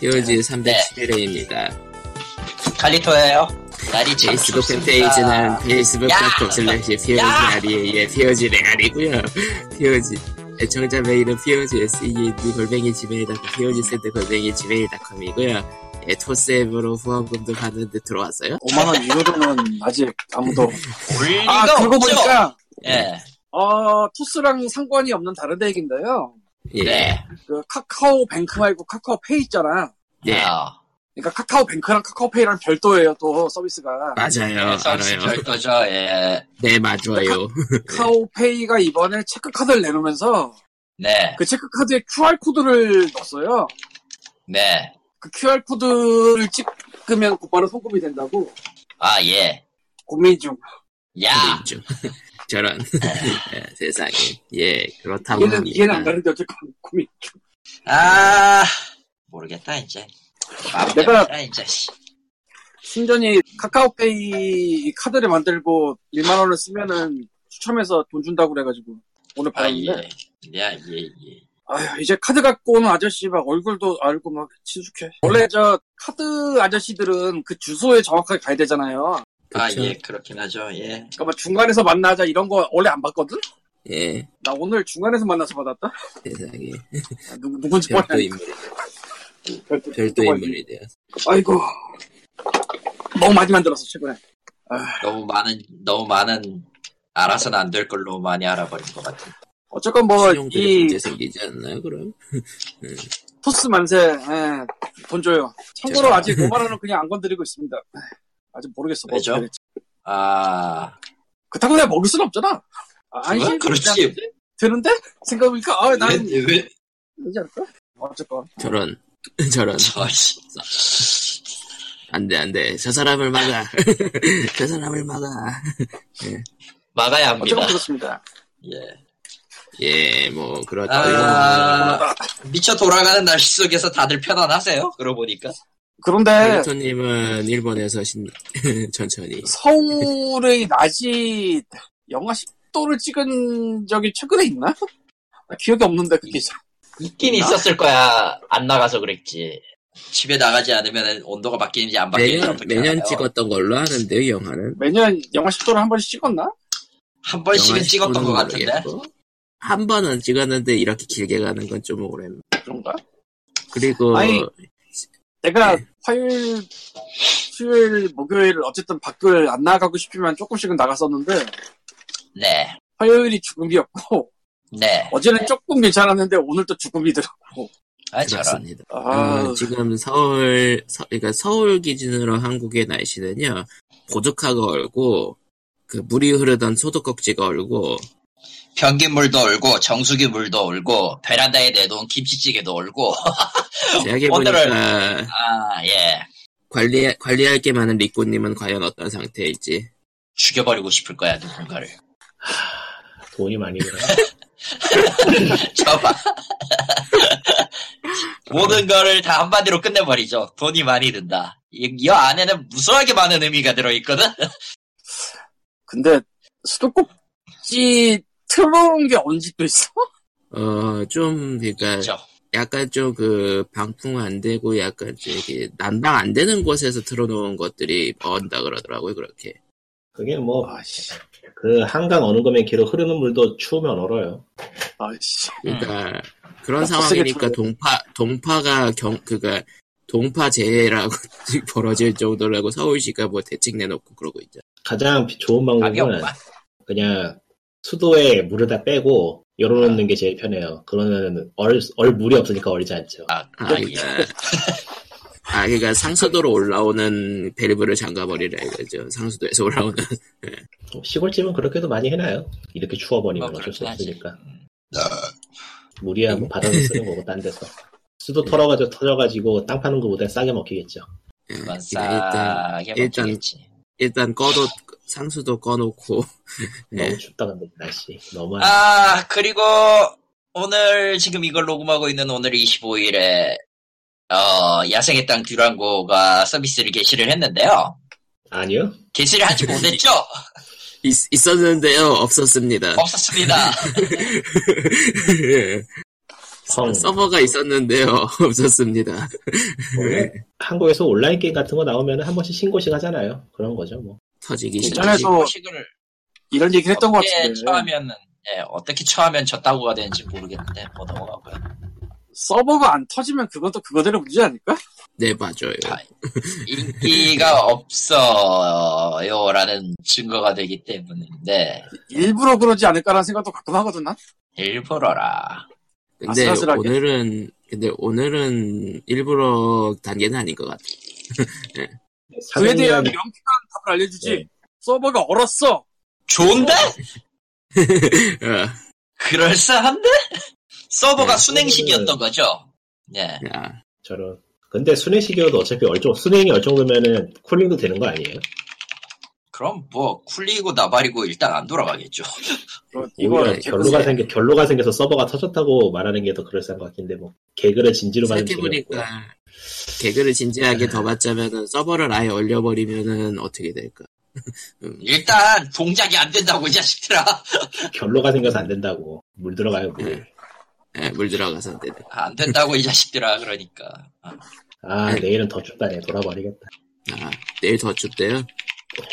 POG 311회입니다. 칼리토예요. 날이 참 페이스북. 팬페이지는 facebook.com 야! slash POGRE의 POG 레알이고요 POG 애청자 메일은 POG SEND 골뱅이 지메일.com POG 센터 골뱅이 지메일.com이고요 예, 토스 앱으로 후원금도 받는데 들어왔어요? 5만원 이후로는 아직 아무도. 올 리가 아, 그러고 없죠. 보니까, 예. 어, 토스랑 상관이 없는 다른 얘기인데요. 예. 네. 그 카카오 뱅크 말고 카카오 페이 있잖아. 예. 어, 그러니까 카카오 뱅크랑 카카오 페이랑 별도예요, 또 서비스가. 맞아요. 서비스 알아요. 별도죠. 예. 네, 맞아요. 카카오 페이가 이번에 체크카드를 내놓으면서 네. 그 체크카드에 QR코드를 넣었어요. 네. 그 QR코드를 찍으면 곧바로 송금이 된다고 아, 예. 고민 중. 야. 있죠. 저런 예, 세상에 예 그렇다고 이해는, 이해는 안 가는데 어쨌건 고민 중. 아, 모르겠다, 이제. 내가- 이제. 씨. 순전히 카카오페이 카드를 만들고 1만 원을 쓰면은 추첨해서 돈 준다고 그래가지고 오늘 아, 받았는데 예. 야, 예, 예. 아휴, 이제 카드 갖고 오는 아저씨 막 얼굴도 알고 막 친숙해. 원래 저 카드 아저씨들은 그 주소에 정확하게 가야 되잖아요. 아, 그쵸. 예, 그렇긴 하죠, 예. 그러니까 막 중간에서 만나자 이런 거 원래 안 받거든? 예 나 오늘 중간에서 만나서 받았다? 세상에 아, 누, 누군지 별도 뻔해. 인물 별도, 별도 인물이 되어 아이고. 너무 많이 만들었어, 최근에. 너무 많은, 너무 많은, 알아서는 안 될 걸로 많이 알아버린 것 같은. 어쨌건 뭐, 이 문제 생기지 않나요 그럼? 토스 만세, 예, 돈 줘요. 참고로 죄송합니다. 아직 5만원은 그냥 안 건드리고 있습니다. 아직 모르겠어. 뭐 왜죠? 아, 그렇다고 내가 먹을 수는 없잖아. 아, 안심 그렇지. 드는데? 생각해보니까, 아, 나는 왜, 왜, 되지 않을까? 어쨌건. 저런 저런. 안돼 안돼 저 사람을 막아 저 사람을 막아 막아야 어쨌건 합니다. 그렇습니다. 예. 예 뭐 그렇다 아, 미쳐 돌아가는 날씨 속에서 다들 편안하세요? 그러고 보니까. 그런데, 칼리토님은 일본에서 신 천천히 서울의 낮이 영하 10도를 찍은 적이 최근에 있나? 나 기억이 없는데, 그게. 있긴 있었을 거야. 안 나가서 그랬지. 집에 나가지 않으면 온도가 바뀌는지 안 바뀌는지 매년 매년 알아요? 찍었던 걸로 아는데요 영화는 매년 영하 10도를 한 번씩 찍었나? 한 번씩은 찍었던 것 10분은 같은데. 모르겠고. 한 번은 찍었는데 이렇게 길게 가는 건 좀 오랜 그런가? 그리고 아니, 내가 네. 화요일, 수요일, 목요일 어쨌든 밖을 안 나가고 싶지만 조금씩은 나갔었는데 네. 화요일이 죽음이었고 네. 어제는 조금 괜찮았는데 오늘 또 죽음이더라고. 아. 그렇습니다. 아, 어, 지금 서울, 서, 그러니까 서울 기준으로 한국의 날씨는요, 보드카가 얼고, 그 물이 흐르던 소독꼭지가 얼고, 변기물도 얼고, 정수기 물도 얼고, 베란다에 내놓은 김치찌개도 얼고. 생각해보니까, 아, 예. 관리, 관리할 게 많은 리꼬님은 과연 어떤 상태일지. 죽여버리고 싶을 거야, 누군가를. 돈이 많이 들어. 저봐. 모든 거를 다 한마디로 끝내버리죠. 돈이 많이 든다. 이, 이 안에는 무수하게 많은 의미가 들어있거든? 근데 수도꼭지 틀어놓은 게 언제 또 있어? 어, 좀, 그니까? 약간 좀 그, 방풍 안 되고, 약간 저기, 난방 안 되는 곳에서 틀어놓은 것들이 언다 그러더라고요, 그렇게. 그게 뭐, 아씨, 그 한강 어느 거면 길어 흐르는 물도 추우면 얼어요. 아씨. 그러니까 그런 아, 상황이니까 동파 동파가 경 그가 동파 재해라고 벌어질 정도라고 서울시가 뭐 대책 내놓고 그러고 있죠. 가장 좋은 방법은. 그냥 수도에 물을 다 빼고 열어놓는 게 제일 편해요. 그러면 얼, 얼 물이 없으니까 얼지 않죠. 아, 아, 아, 예. 그러니까 아 그러니까 상수도로 올라오는 밸브를 잠가버리라 이거죠. 상수도에서 올라오는 시골집은 그렇게도 많이 해놔요. 이렇게 추워버리면 뭐 어쩔 수. 없으니까. 음. 물이야 뭐 바다에서 쓰는 거고 딴 데서. 수도 털어가지고 터져가지고 땅 파는 거보다 싸게 먹히겠죠. 예, 그러니까 일단 싸게 일단- 먹히겠지. 일단 꺼도 상수도 꺼놓고 예. 너무 춥다 근데 날씨 너무 안 아, 그리고 오늘 지금 이걸 녹음하고 있는 오늘 25일에 어, 야생의 땅 듀랑고가 서비스를 개시를 했는데요. 아니요. 개시를 하지 못했죠? 있, 있었는데요 없었습니다. 없었습니다. 펑. 서버가 있었는데요. 없었습니다. 원래 한국에서 온라인 게임 같은 거 나오면 한 번씩 신고식 하잖아요. 그런 거죠, 뭐. 터지기 예전에 싫어. 또- 식을 이런 얘기 했던 것 어떻게 같은데 처하면은 예, 어떻게 처하면 졌다고가 되는지 모르겠는데 뭐 넘어가고요. 서버가 안 터지면 그것도 그거대로 문제 아닐까? 네, 맞아요. 아, 인기가 없어요 라는 증거가 되기 때문인데 일부러 그러지 않을까라는 생각도 가끔 하거든 난. 일부러라. 근데 아슬아슬하게. 오늘은, 근데 오늘은 일부러 단계는 아닌 것 같아. 그에 대한 명쾌한 답을 알려주지. 네. 서버가 얼었어. 좋은데? 어, 그럴싸한데? 서버가 네, 순행식이었던 거죠. 네. 야, 저런. 근데 순행식이어도 어차피 얼정, 순행이 얼정도면은 쿨링도 되는 거 아니에요? 그럼 뭐 쿨리고 나발이고 일단 안 돌아가겠죠. 이거 결로가 생겨, 결로가 생겨서 서버가 터졌다고 말하는 게 더 그럴싸한 것 같긴데, 뭐. 개그를 진지로 받는 없고. 생각해보니까, 개그를 진지하게 더 받자면은, 서버를 아예 얼려버리면은 어떻게 될까? 일단 동작이 안 된다고 이 자식들아. 결로가 생겨서 안 된다고. 물 들어가요, 물. 예, 물 들어가서 안 되네. 안 된다고 이 자식들아. 그러니까. 아, 네. 내일은 더 춥다네. 돌아버리겠다. 아, 내일 더 춥대요?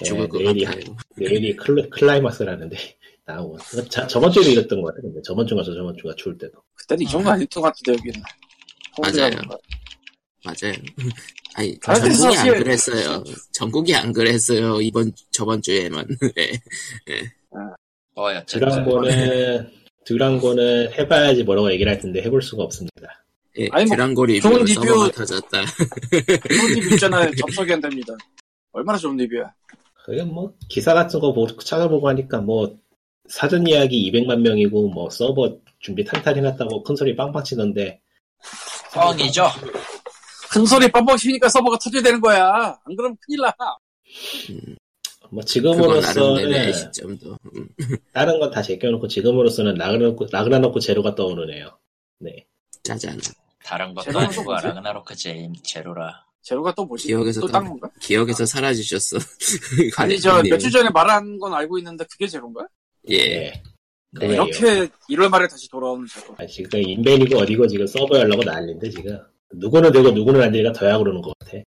예, 죽을 것 내일이, 같아요. 내일이 클, 클라이막스라는데. 나오고. 자, 저번 주에도 이랬던 것 같아, 근데. 저번 주가 저 저번 주가 추울 때도. 그때는 이 정도 아니었던 것 같은데 여기는. 맞아요. 맞아요. 아니, 아, 전국이 사실- 안 그랬어요. 전국이 안 그랬어요. 이번, 저번 주에만. 예. 뭐 여튼 드랑고는, 드랑고는 해봐야지 뭐라고 얘기를 할 텐데 해볼 수가 없습니다. 예, 아니, 뭐, 듀랑고 리뷰 좋은 리뷰- 터졌다. 좋은 리뷰 있잖아요. 접속이 안 됩니다. 얼마나 좋은 리뷰야. 그게 뭐, 기사 같은 거 보- 찾아보고 하니까 뭐, 사전 예약이 200만 명이고, 뭐, 서버 준비 탄탄해놨다고 큰 소리 빵빵 치던데, 뻥이죠. 큰 소리 빵빵 치니까 서버가 터져야 되는 거야. 안 그러면 큰일 나. 뭐, 그건 나름대로의 지금으로서는, 시점도. 음, 다른 건 다 제껴놓고, 지금으로서는 라그나로크, 라그나로크 제로가 떠오르네요. 네. 짜잔. 다른 것도 아니고? 라그나로크 제 제로라. 제로가 또 뭐지? 기억에서 또 떠나- 딴 건가? 기억에서 사라지셨어. 아니 저 몇 주 전에 말한 건 알고 있는데 그게 제로인가? 예. 네. 네. 이렇게 1월 말에 다시 돌아오는 제로. 아, 지금 인벤이고 어디고 지금 서버 열려고 난리인데, 지금. 누구는 되고 누구는 안 되니까 더야 그러는 것 같아.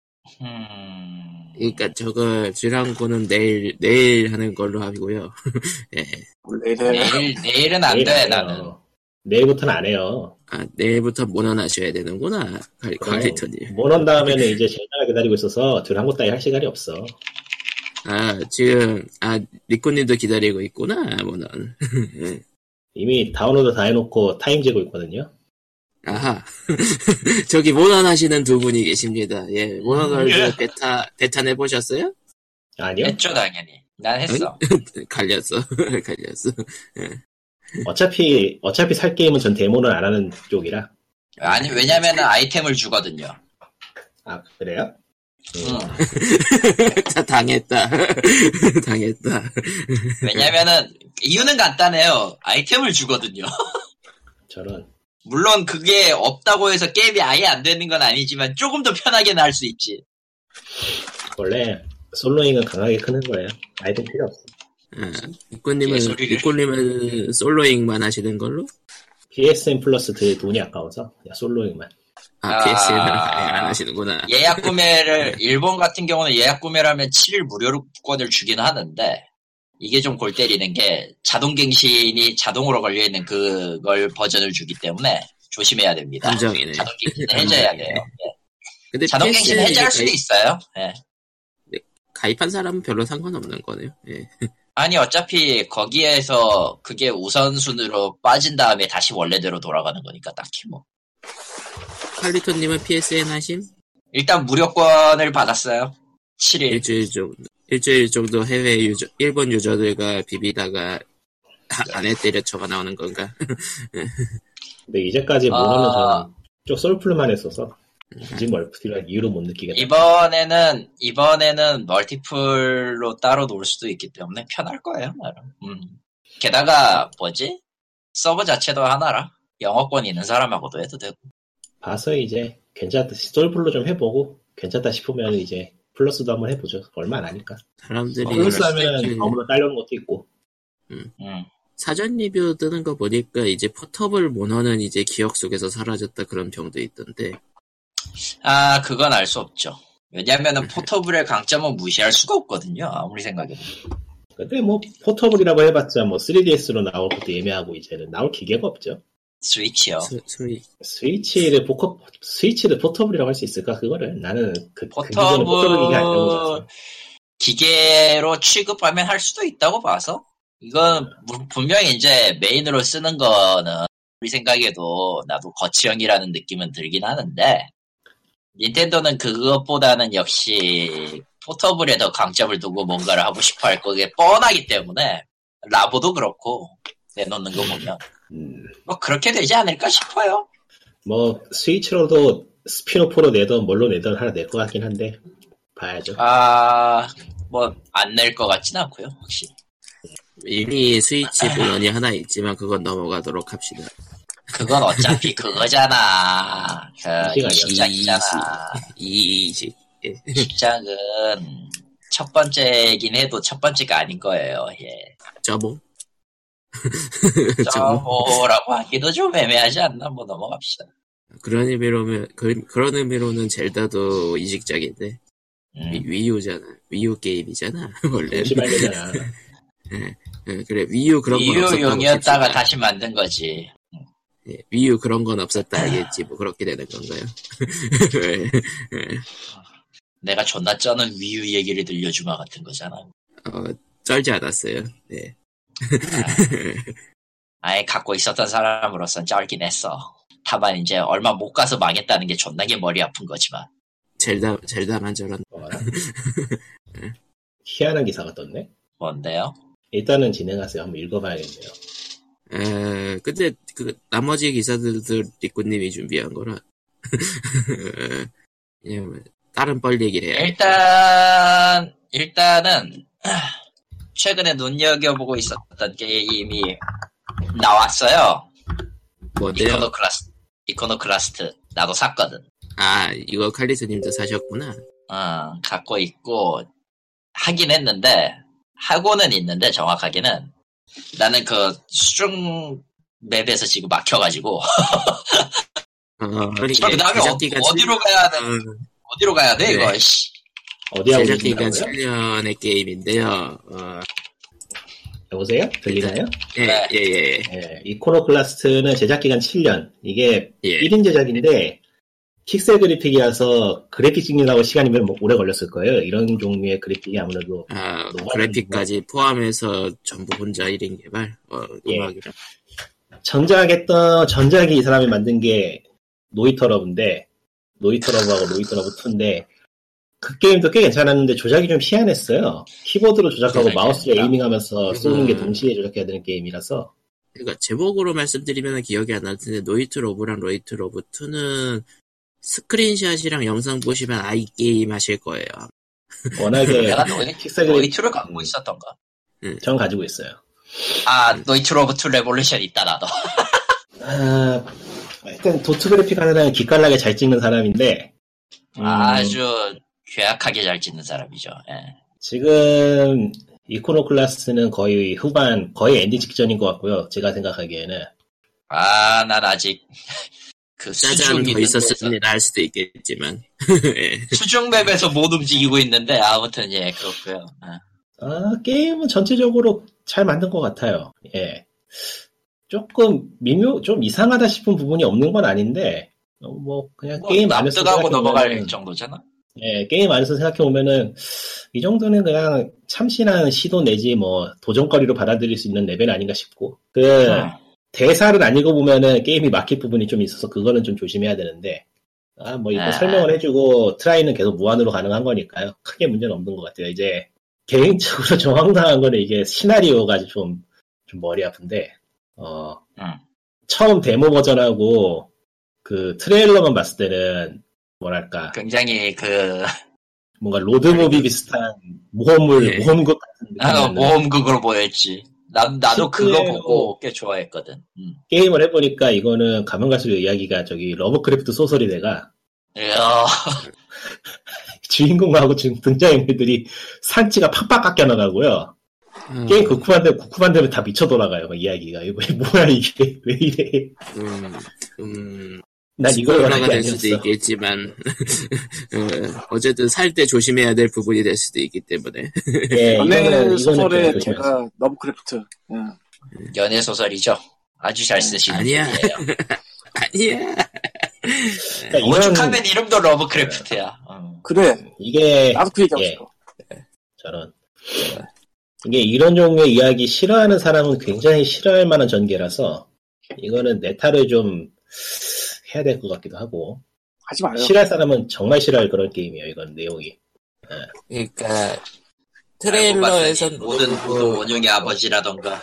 음. 그러니까 저거 드랑고는 내일 내일 하는 걸로 하고요. 예. 내일 내일은 안 돼. 나는. 내일부터는 안 해요. 아 내일부터 몬헌하셔야 되는구나. 갈- 퀄리터님. 몬헌 다음에는 이제 젤다가 기다리고 있어서 듀랑고 따위 할 시간이 없어. 아 지금 아 리코님도 기다리고 있구나. 예. 이미 다운로드 다 해놓고 타임 재고 있거든요. 아하. 저기 몬헌 하시는 두 분이 계십니다. 예. 몬헌 예. 월드 베타 베타 해보셨어요? 아니요. 했죠 당연히. 난 했어. 갈렸어. 갈렸어. 어차피 어차피 살 게임은 전 데모는 안 하는 쪽이라. 아니 왜냐면은 아이템을 주거든요. 아 그래요? 응. 다 당했다. 당했다. 왜냐면은 이유는 간단해요. 아이템을 주거든요. 저런 물론 그게 없다고 해서 게임이 아예 안 되는 건 아니지만 조금 더 편하게 날수 있지. 원래 솔로잉은 강하게 크는 거예요. 아이템 필요 없어. 아, 리코님은 개소리를. 리코님은 솔로잉만 하시는 걸로? PSN 플러스 드 돈이 아까워서 그냥 솔로잉만. 아, 아. PS는 안 하시는구나. 예약 구매를 일본 같은 경우는 예약 구매를 하면 7일 무료권을 주긴 하는데 이게 좀 골 때리는 게 자동 갱신이 자동으로 걸려 있는 그걸 버전을 주기 때문에 조심해야 됩니다. 함정이네. 자동 갱신 해줘야 돼요. 예. 근데 자동 갱신 해제할 수도 가입, 있어요. 예. 가입한 사람은 별로 상관없는 거네요. 예. 아니 어차피 거기에서 그게 우선순위로 빠진 다음에 다시 원래대로 돌아가는 거니까 딱히 뭐 칼리토님은 PSN 하심? 일단 무료권을 받았어요. 7일. 일주일 정도, 일주일 정도 해외 유저, 일본 유저들과 비비다가 아- 안에 때려쳐가 나오는 건가? 근데 이제까지 아. 모노는 저는 쪽 솔플만 했어서 굳이 멀티를 이유로 못 느끼겠다. 이번에는 이번에는 멀티플로 따로 놀 수도 있기 때문에 편할 거예요, 나름. 음. 게다가 뭐지? 서버 자체도 하나라. 영어권 있는 사람하고도 해도 되고. 봐서 이제 괜찮다 솔플로 좀 해보고 괜찮다 싶으면 이제 플러스도 한번 해보죠. 얼마 안 하니까. 사람들이 어, 플러스 하면. 아무나 딸려오는 것도 있고. 음. 사전 리뷰 뜨는 거 보니까 이제 portable 몬헌은 이제 기억 속에서 사라졌다 그런 평도 있던데 아, 그건 알 수 없죠. 왜냐면은 portable의 강점은 무시할 수가 없거든요. 아무리 생각해도. 근데 뭐 portable이라고 해봤자 뭐 3DS로 나올 것도 애매하고 이제는 나올 기계가 없죠. 스위치요. 스, 스위 스위치를 포커 스위치를 portable이라고 할 수 있을까 그거를 나는 그, 그 포터블 포터블 기계 아니라고 기계로 취급하면 할 수도 있다고 봐서 이건 무- 분명히 이제 메인으로 쓰는 거는 우리 생각에도 나도 거치형이라는 느낌은 들긴 하는데 닌텐도는 그것보다는 역시 portable에 더 강점을 두고 뭔가를 하고 싶어 할 거게 뻔하기 때문에 라보도 그렇고 내놓는 거 보면 음, 뭐 그렇게 되지 않을까 싶어요. 뭐 스위치로도 spin-off로 내던 뭘로 내던 하나 낼 것 같긴 한데 봐야죠. 아, 뭐 안 낼 것 같진 않고요, 확실히. 이미 스위치 본원이 하나 있지만 그건 넘어가도록 합시다. 그건 어차피 그거잖아. 그 이식 이식작이잖아. 이식 이식작은 첫 번째긴 해도 첫 번째가 아닌 거예요. 예. 저뭐 저뭐라고 하기도 좀 애매하지 않나? 뭐 넘어갑시다. 그런 의미로면 그, 그런 의미로는 젤다도 이식작인데 음. 위- 위유잖아 위유 게임이잖아 원래 발매잖아. 예, 그래 위유 그런 칩시다. 다시 만든 거지. 예, 위유 그런 건 없었다 알겠지 뭐 그렇게 되는 건가요? 내가 존나 쩌는 위유 얘기를 들려주마 같은 거잖아. 어, 쩔지 않았어요. 네. 아예 갖고 있었던 사람으로선 쩔긴 했어. 다만 이제 얼마 못 가서 망했다는 게 존나게 머리 아픈 거지만. 젤다 젤다만 저런 어라? 희한한 기사가 떴네. 뭔데요? 일단은 진행하세요. 한번 읽어봐야겠네요. 에, 근데 그 나머지 기사들도 리꾸님이 준비한 거라 다른 뻘 얘기를 해야 일단 일단은 최근에 눈여겨보고 있었던 게임이 나왔어요. 뭔데요? 이코노클라스 이코노클라스트 나도 샀거든. 아 이거 칼리스님도 사셨구나. 어, 갖고 있고 하긴 했는데 하고는 있는데 정확하게는 나는 그 수중 map에서 지금 막혀가지고 어, 그러니까 그 다음에 제작 기간 어디로 가야 돼? 어디로 가야 돼 네. 이거? 씨. 어디하고 제작 기간 계신다고요? 7년의 게임인데요. 어, 여보세요? 들리나요? 예, 네. 예, 예, 예, 이코노클라스트는 제작기간 7년. 이게 예. 1인 제작인데, 픽셀 그래픽이라서 그래픽 찍느라고 시간이 몇 오래 걸렸을 거예요. 이런 종류의 그래픽이 아무래도. 아, 그래픽까지 포함해서 전부 혼자 1인 개발? 어, 예. 음악이라. 전작했던, 전작이 이 사람이 만든 게 노이터러브인데, 노이터러브하고 노이터러브 2인데, 그 게임도 꽤 괜찮았는데 조작이 좀 희한했어요. 키보드로 조작하고 마우스로. 에이밍하면서 쏘는 게 음. 동시에 조작해야 되는 게임이라서 그러니까 제목으로 말씀드리면 기억이 안 날 텐데 노이트 로브랑 로이트 로브 2는 스크린샷이랑 영상 보시면 아이 게임 하실 거예요. 워낙에 내가 노이, 픽셀 그래픽 노이트를 갖고 있었던가? 전 가지고 있어요. 아 노이트 로브 2 레볼루션 있다 나도. 아, 일단 도트 그래픽 애는 기깔나게 잘 찍는 사람인데 음, 아주 괴악하게 잘 찍는 사람이죠. 예. 지금 이코노클라스는 거의 후반 거의 엔딩 직전인 것 같고요. 제가 생각하기에는 아, 난 아직 그 짜잔 수중 더 있었습니다 할 수도 있겠지만 예. 수중 map에서 못 움직이고 있는데 아무튼 예 그렇고요. 아. 아, 게임은 전체적으로 잘 만든 것 같아요. 예. 조금 미묘, 좀 이상하다 싶은 부분이 없는 건 아닌데, 어, 뭐, 그냥 뭐 게임 안에서 납득하고 넘어갈 생각해보면은, 정도잖아. 예, 게임 안에서 생각해 보면은, 이 정도는 그냥 참신한 시도 내지 뭐, 도전거리로 받아들일 수 있는 레벨 아닌가 싶고, 그, 음. 대사를 안 읽어보면은 게임이 막힐 부분이 좀 있어서 그거는 좀 조심해야 되는데, 아, 뭐, 이거 아. 설명을 해주고, try는 계속 무한으로 가능한 거니까요. 크게 문제는 없는 것 같아요. 이제, 개인적으로 좀 황당한 거는 이게 시나리오가 좀, 좀 머리 아픈데, 어, 음. 처음 데모 버전하고, 그 트레일러만 봤을 때는, 뭐랄까, 굉장히 그 뭔가 로드무비 비슷한 모험물, 예. 모험극 같은 아, 모험극으로 보였지. 나, 나도 그거 보고 꽤 좋아했거든. 음. 게임을 해보니까 이거는 가면 갈수록 이야기가 저기 러브크래프트 소설이 돼가 이야, 주인공하고 지금 등장인물들이 SAN치가 팍팍 깎여 나가고요. 음, 게임 극후반 되면 극후반 되면 다 미쳐 돌아가요 막 이야기가 이거 뭐야 이게 왜 이래 음, 음, 난 이걸 게될 수도 있겠지만 어, 어쨌든 살 때 조심해야 될 부분이 될 수도 있기 때문에 예, 연애 조심해야지. 제가 러브크래프트. 예. 연애 소설이죠. 아주 잘 쓰시는 아니야. 아니야. 그러니까 오죽하면 이름도 러브크래프트야. 어. 그래. 이게 나도 그 얘기하고 예. 싶어. 저런 이게 이런 종류의 이야기 싫어하는 사람은 굉장히 싫어할 만한 전개라서 이거는 네타를 좀 해야 될 것 같기도 하고. 하지 마요. 싫어할 사람은 정말 싫어할 그런 게임이에요 이건 내용이. 그러니까 트레일러에선 모든 모든 원흉의 아버지라던가.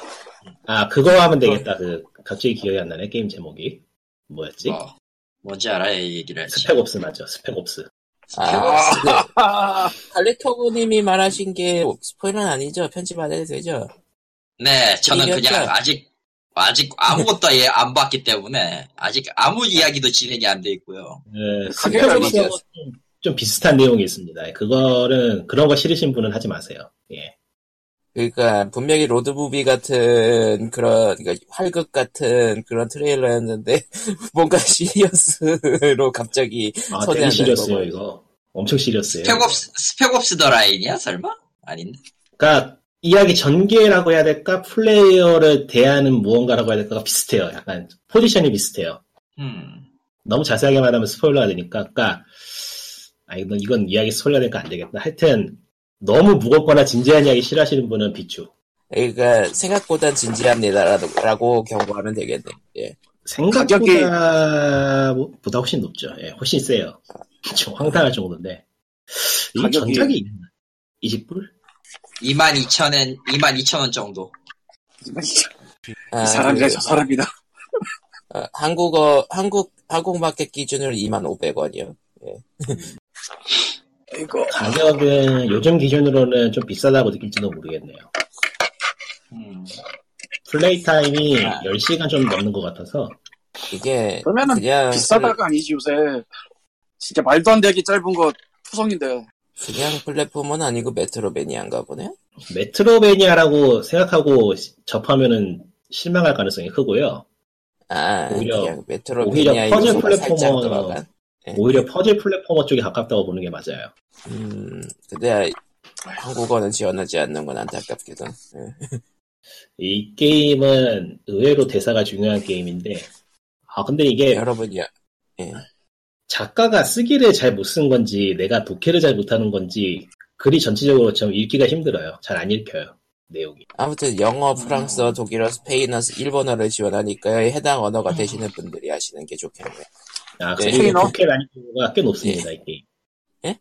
아 그거 하면 되겠다. 그 갑자기 기억이 안 나네 게임 제목이. 뭐였지? 뭐 뭔지 알아야 얘기를. 스펙옵스 맞죠? 스펙옵스. 아, 그 아, 갈리토그님이 말하신 게 스포일러는 아니죠? 편집 안 해도 되죠? 네, 저는? 그냥 아직 아직 아무것도 예, 안 봤기 때문에 아직 아무 이야기도 진행이 안 돼 있고요. 그 그게 스펙옵스하고 좀, 좀 비슷한 내용이 있습니다 그거는 그런 거 싫으신 분은 하지 마세요 예 그러니까 분명히 로드무비 같은 그런 그러니까 활극 같은 그런 트레일러였는데 뭔가 serious로 갑자기 아, 되게 거고. 이거. 엄청 serious였어요. 스펙옵스 스펙옵스 더 라인이야 설마? 아닌데. 그러니까, 이야기 전개라고 해야 될까? 플레이어를 대하는 무언가라고 해야 될까가 비슷해요. 약간, 포지션이 비슷해요. 음. 너무 자세하게 말하면 스포일러가 되니까, 그러니까, 아, 이건, 이건 이야기 스포일러 되니까 안 되겠다. 하여튼, 너무 무겁거나 진지한 이야기 싫어하시는 분은 비추. 그러니까 생각보단 진지합니다라고 경고하면 되겠네. 예. 생각보다, 보다 훨씬 높죠. 예, 훨씬 세요. 좀 황당할 정도인데. 이 가격이- 전작이 있나? 20불? 22,000엔 22,000원 정도. 아, 이 사람이라 그, 저 사람이다. 어, 한국어 한국 한국 마켓 기준으로 2,500원이요. 이거 가격은 요즘 기준으로는 좀 비싸다고 느낄지도 모르겠네요. 음. 플레이 타임이 아. 10시간 좀 넘는 것 같아서 이게 그러면은 그냥 비싸다가 아니지 요새. 진짜 말도 안 되게 짧은 거 투성인데. 그냥 플랫폼은 아니고 Metroidvania인가 보네. Metroidvania라고 생각하고 시- 접하면은 실망할 가능성이 크고요. 아, 오히려- 오히려 퍼즐 platformer-. 네. 오히려 퍼즐 platformer 쪽에 가깝다고 보는 게 맞아요. 음, 근데 한국어는 지원하지 않는 건 안타깝게도. 예. 이 게임은 의외로 대사가 중요한 게임인데 아 근데 이게 여러분이요. 작가가 쓰기를 잘 못 쓴 건지 내가 독해를 잘 못하는 건지 글이 전체적으로 좀 읽기가 힘들어요. 잘 안 읽혀요. 내용이. 아무튼 영어, 프랑스어, 독일어, 스페인어, 일본어를 지원하니까 해당 언어가 되시는 분들이 하시는 게 좋겠네요. 아, 네. 그리고 스페인어? 독해 난이도가 꽤 높습니다, 이 게임. 예?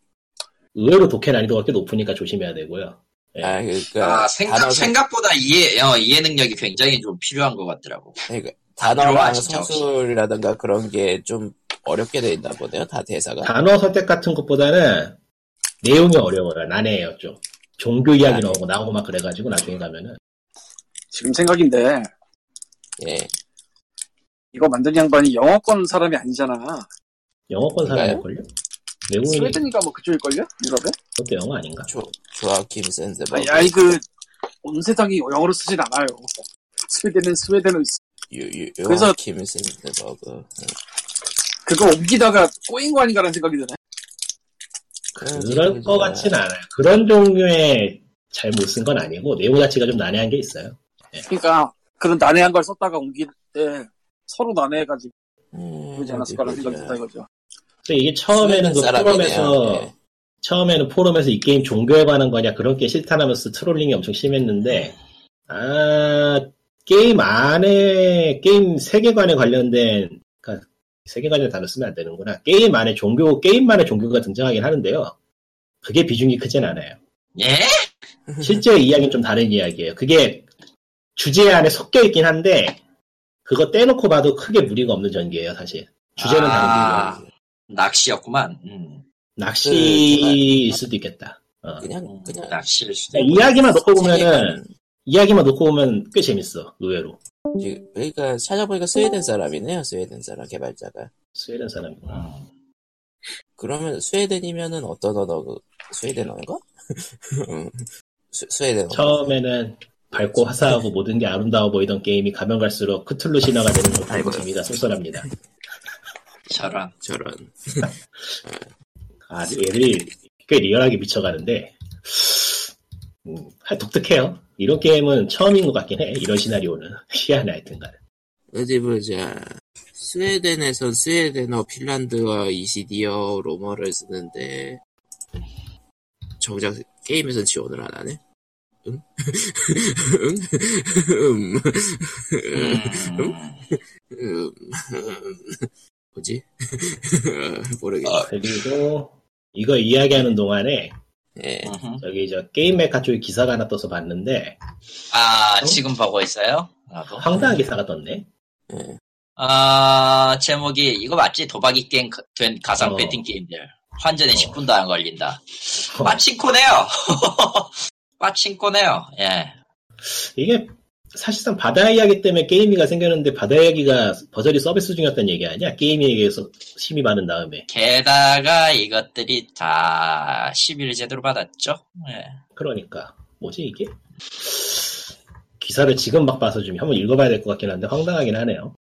의외로 독해 난이도가 꽤 높으니까 조심해야 되고요. 예. 아, 그러니까 아, 생각, 생각보다 이해, 어, 이해 능력이 굉장히 좀 필요한 것 같더라고. 그러니까 단어랑. 성술이라든가 그런 게 좀 어렵게 돼 있나 보네요. 다 대사가. 단어 선택 같은 것보다는 내용이 어려워요. 난해해요, 좀. 종교 이야기. 나오고 나오고 막 그래가지고 나중에 가면은. 지금 생각인데 예. 이거 만든 양반이 영어권 사람이 아니잖아. 영어권? 사람일걸요? 외국인이 스웨덴인가 뭐 그쪽일걸요? 유럽에? 그것도 영어 아닌가? 조, 조아킴 샌드버그. 아니, 아니 그 온 세상이 영어로 쓰진 않아요. 스웨덴은 스웨덴어 있어. 유, 유, 그래서- 요아킴 샌드버그. 그거 옮기다가 꼬인 거 아닌가라는 생각이 드네. 그럴 것 같진 않아요. 그런 종류의 잘 못 쓴 건 아니고 내용 자체가 좀 난해한 게 있어요. 그러니까 그런 난해한 걸 썼다가 옮길 때 서로 난해해가지고 음, 그러지 않았을까라는 생각이 든다 이거죠. 근데 이게 처음에는 그. 포럼에서 예. 처음에는 포럼에서 이 게임 종교에 관한 거냐 그런 게 싫다면서 trolling이 엄청 심했는데 아 게임 안에 게임 세계관에 관련된 그러니까 세계관이라는 단어 쓰면 안 되는구나 게임 안에 종교 게임만의 종교가 등장하긴 하는데요 그게 비중이 크진 않아요 예? 실제 이야기는 좀 다른 이야기예요 그게 주제 안에 섞여 있긴 한데 그거 떼놓고 봐도 크게 무리가 없는 전개예요 사실 주제는 아. 다른데 낚시였구만. 음. 낚시일 수도 있겠다 어. 그냥, 그냥. 낚시일 수도 그러니까 있고. 이야기만 놓고 보면은 이야기만 놓고 보면 꽤 재밌어 의외로 지- 그러니까 찾아보니까 스웨덴 사람이네요. 스웨덴 사람 개발자가. 스웨덴 사람이구나 음. 그러면 스웨덴이면은 어떤 언어, 그, 스웨덴어인가? 음, 스, 스웨덴어. 처음에는 밝고 화사하고 모든 게 아름다워 보이던 게임이 가면 갈수록 크툴루 신화가 되는 것도 아이고. 재미가 쏠쏠합니다. 저런. 저런. 아, 얘들이 꽤 리얼하게 미쳐가는데, 음, 하- 독특해요. 이런 게임은 처음인 것 같긴 해. 이런 시나리오는. 희한해, 하여튼간. 어디 보자. 스웨덴에선 스웨덴어, 핀란드어, 이시디어, 로머를 쓰는데 정작 게임에선 지원을 안 하네. 응? 응? 음. 음, 음. 뭐지? 모르겠네. 어. 그리고, 이거 이야기하는 동안에, 예. 저기 저 게임 메카 쪽에 기사가 하나 떠서 봤는데, 아, 지금 보고 있어요? 나도. 황당한 기사가 떴네. 예. 아, 제목이, 이거 맞지? 도박이 게임 가- 된 가상 어. 배팅 게임들. 환전에 어. 10분도 안 걸린다. 어. 빠친코네요! 빠친코네요, 예. 이게 사실상 바다 이야기 때문에 게임이가 생겼는데 바다 이야기가 버저리 서비스 중이었던 얘기 아니야? 게임 이야기에서 힘이 많은 다음에. 게다가 이것들이 다 11일 제대로 받았죠? 예. 그러니까 뭐지 이게? 기사를 지금 막 봐서 좀 한번 읽어봐야 될 것 같긴 한데 황당하긴 하네요.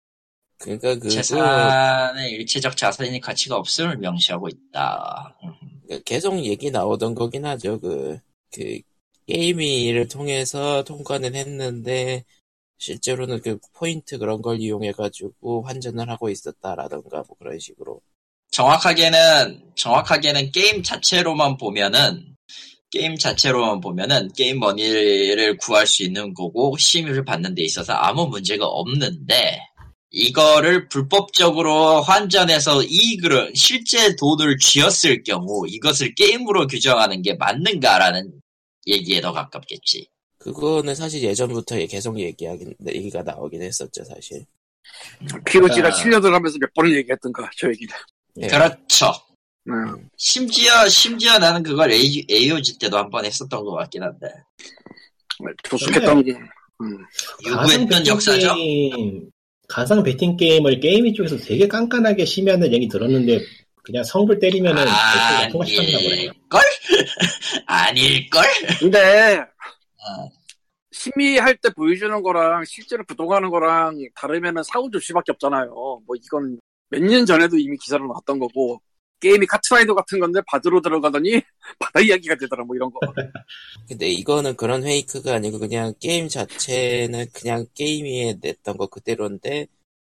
그러니까 그거 재산의 일체적 자산의 가치가 없음을 명시하고 있다. 음. 그 계속 얘기 나오던 거긴 하죠. 그, 그, 게임이를 통해서 통과는 했는데, 실제로는 그 포인트 그런 걸 이용해 가지고 환전을 하고 있었다라던가 뭐 그런 식으로. 정확하게는 정확하게는 게임 자체로만 보면은 게임 자체로만 보면은 게임 머니를 구할 수 있는 거고 심의를 받는 데 있어서 아무 문제가 없는데 이거를 불법적으로 환전해서 이익을 실제 돈을 쥐었을 경우 이것을 게임으로 규정하는 게 맞는가라는 얘기에 더 가깝겠지. 그거는 사실 예전부터 계속 얘기하긴, 얘기가 나오긴 했었죠, 사실. POG가 아. 7년을 하면서 몇 번을 얘기했던가, 저 얘기를. 예. 그렇죠. 음. 심지어 심지어 나는 그걸 A, AOG 때도 한 번 했었던 것 같긴 한데 조숙했던 게. 음. 요구했던 역사죠. 게임, 가상 배팅 게임을 게임이 쪽에서 되게 깐깐하게 심의하는 얘기 들었는데 그냥 성불 때리면은 아, 통과시켰나 보네요. 아닐걸? 아닐걸? 근데, 어, 심의할 때 보여주는 거랑 실제로 부동하는 거랑 다르면은 사후 조치밖에 없잖아요. 뭐 이건 몇 년 전에도 이미 기사로 나왔던 거고 게임이 카트라이더 같은 건데 바드로 들어가더니 바다 이야기가 되더라 뭐 이런 거. 근데 이거는 그런 페이크가 아니고 그냥 게임 자체는 그냥 게임에 냈던 거 그대로인데,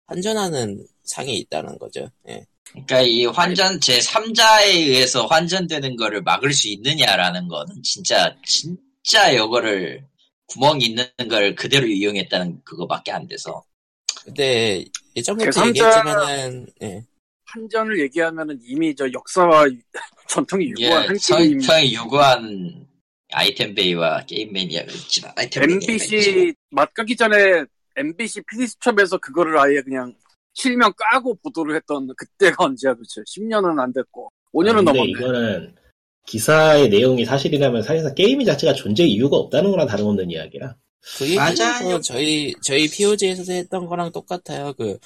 환전하는 상이 있다는 거죠. 예. 그러니까 이 환전 제 3자에 의해서 환전되는 거를 막을 수 있느냐라는 거는 진짜 진짜 이거를 구멍 있는 걸 그대로 이용했다는 그거밖에 안 돼서 근데 예전부터 제3자 얘기했지만은, 예. 한전을 얘기하면은 이미 저 역사와 전통이 이게 유구한 한 게임. 성평이 요구한 아이템 베이와 게임 매니아가 있지만 아이템 MBC 맞가기 전에 MBC PD수첩에서 그거를 아예 그냥 실명 까고 보도를 했던 그때가 언제야 도대체 10년은 안 됐고 5년은 아, 근데 넘었네. 이거는 기사의 내용이 사실이라면 사실상 게임 자체가 존재 이유가 없다는 거랑 다름없는 이야기야. 그 맞아요. 뭐 저희 저희 POG에서 했던 거랑 똑같아요. 그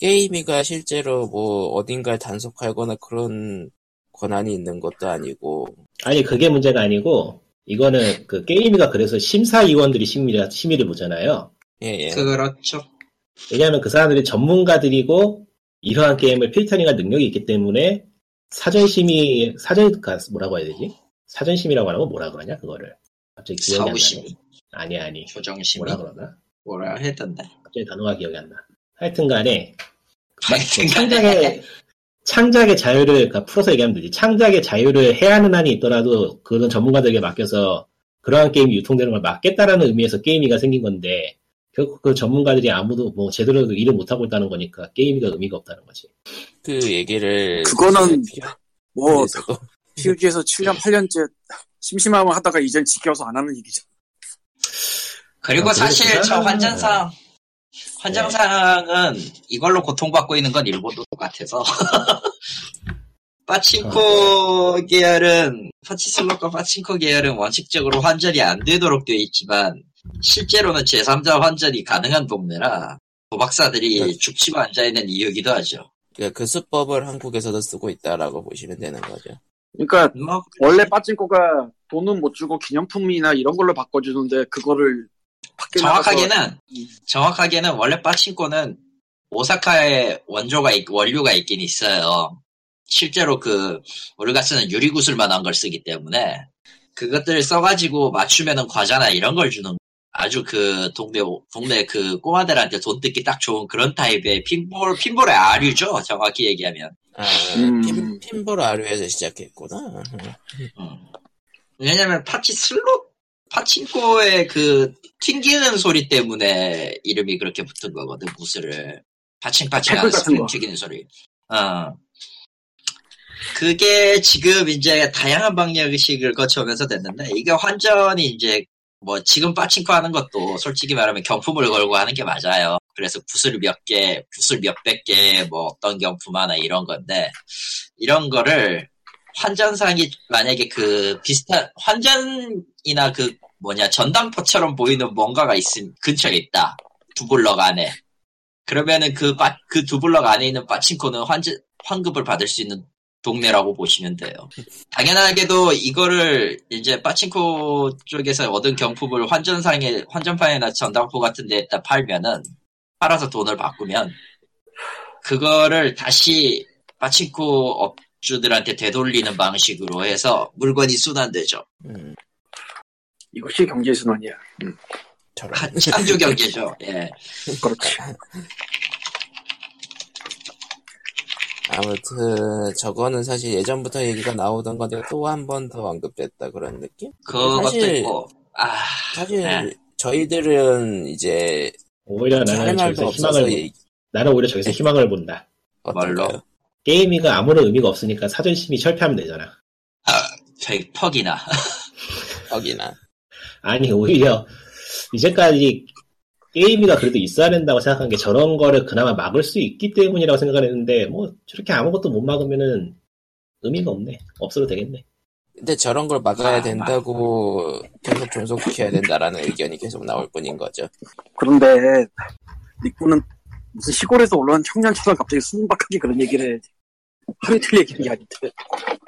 게이미가 실제로 뭐 어딘가에 단속하거나 그런 권한이 있는 것도 아니고 아니 그게 문제가 아니고 이거는 그 게임이가 그래서 심사위원들이 심의를, 심의를 보잖아요. 예 예. 그렇죠. 왜냐하면 그 사람들이 전문가들이고 이러한 게임을 필터링할 능력이 있기 때문에 사전심의 사전 가 뭐라고 해야 되지? 사전심의라고 하는 거 뭐라 그러냐 그거를 갑자기 기억이 안 나네. 사후심의, 아니 아니 조정심의 뭐라 그러나? 뭐라 했던데. 갑자기 단어가 기억이 안 나. 하여튼간에 하여튼간에 창작의 창작의 자유를 그러니까 풀어서 얘기하면 되지. 창작의 자유를 해야 하는 한이 있더라도 그런 전문가들에게 맡겨서 그러한 게임이 유통되는 걸 막겠다라는 의미에서 게임이가 생긴 건데 결국 그 전문가들이 아무도 뭐 제대로 일을 못하고 있다는 거니까 게임이가 의미가 없다는 거지. 그 얘기를 그거는 뭐 그래서도 PUG에서 7년 8년째 심심하면 하다가 이젠 지겨워서 안 하는 얘기죠. 그리고 아, 그리고 사실 그저 환전상 환전상은 이걸로 고통받고 있는 건 일본도 똑같아서 파친코 계열은 파치슬롯과 파친코 계열은 원칙적으로 환전이 안 되도록 되어 있지만 실제로는 제3자 환전이 가능한 동네라 도박사들이 네. 죽치고 앉아있는 이유기도 하죠. 그러니까 그 수법을 한국에서도 쓰고 있다라고 보시면 되는 거죠. 그러니까 뭐 원래 빠진코가 돈은 못 주고 기념품이나 이런 걸로 바꿔주는데 그거를 밖에 나가서 정확하게는 정확하게는 원래 빠친코는 오사카에 원조가 있- 원료가 있긴 있어요. 실제로 그 우리가 쓰는 유리구슬만한 걸 쓰기 때문에 그것들을 써가지고 맞추면은 과자나 이런 걸 주는 아주 그 동네 동네 그 꼬마들한테 돈 뜯기 딱 좋은 그런 타입의 핀볼 핀볼의 아류죠. 정확히 얘기하면. 아, 음. 핀, 핀볼 아류에서 시작했구나. 음. 왜냐면 파치 슬롯 파친코의 그 튕기는 소리 때문에 이름이 그렇게 붙은 거거든 파칭파칭 하는 태클 같은 스프링 거. 튀기는 소리 어 그게 지금 이제 다양한 방식을 거쳐오면서 됐는데 이게 완전히 이제 뭐 지금 빠칭코 하는 것도 솔직히 말하면 경품을 걸고 하는 게 맞아요. 그래서 구슬 몇 개, 구슬 몇백 개, 뭐 어떤 경품 하나 이런 건데 이런 거를 환전상이 만약에 그 비슷한 환전이나 그 뭐냐 전당포처럼 보이는 뭔가가 있음 근처에 있다. 두 블럭 안에. 그러면은 그그두 블럭 안에 있는 빠친코는 환전 환급을 받을 수 있는 동네라고 보시면 돼요. 당연하게도 이거를 이제 빠친코 쪽에서 얻은 경품을 환전상에 환전판이나 전당포 같은 데에다 팔면은 팔아서 돈을 바꾸면 그거를 다시 빠친코 업주들한테 되돌리는 방식으로 해서 물건이 순환되죠. 음, 이것이 경제 순환이야. 저런. 한- 창조 경제죠. 예. 그렇지. 아무튼 저거는 사실 예전부터 얘기가 나오던 건데 또 한 번 더 언급됐다 그런 느낌? 그것도 사실- 있고, 아, 사실 네. 저희들은 이제 오히려 할 나는 저기서 희망을 얘기, 나는 오히려 저기서 희망을 본다. 뭘로? 게임이가 아무런 의미가 없으니까 사전심의 철폐하면 되잖아. 저희 퍽이나. 거기나 아니 오히려 이제까지 게임이가 그래도 있어야 된다고 생각한 게 저런 거를 그나마 막을 수 있기 때문이라고 생각을 했는데 뭐 저렇게 아무것도 못 막으면은 의미가 없네. 없어도 되겠네. 근데 저런 걸 막아야 아, 된다고 계속 존속시켜야 된다라는 의견이 계속 나올 뿐인 거죠. 그런데 니꾸는 무슨 시골에서 올라온 청년처럼 갑자기 순박하게 그런 얘기를 해. 하루 이틀 얘기하는 게 아닌데.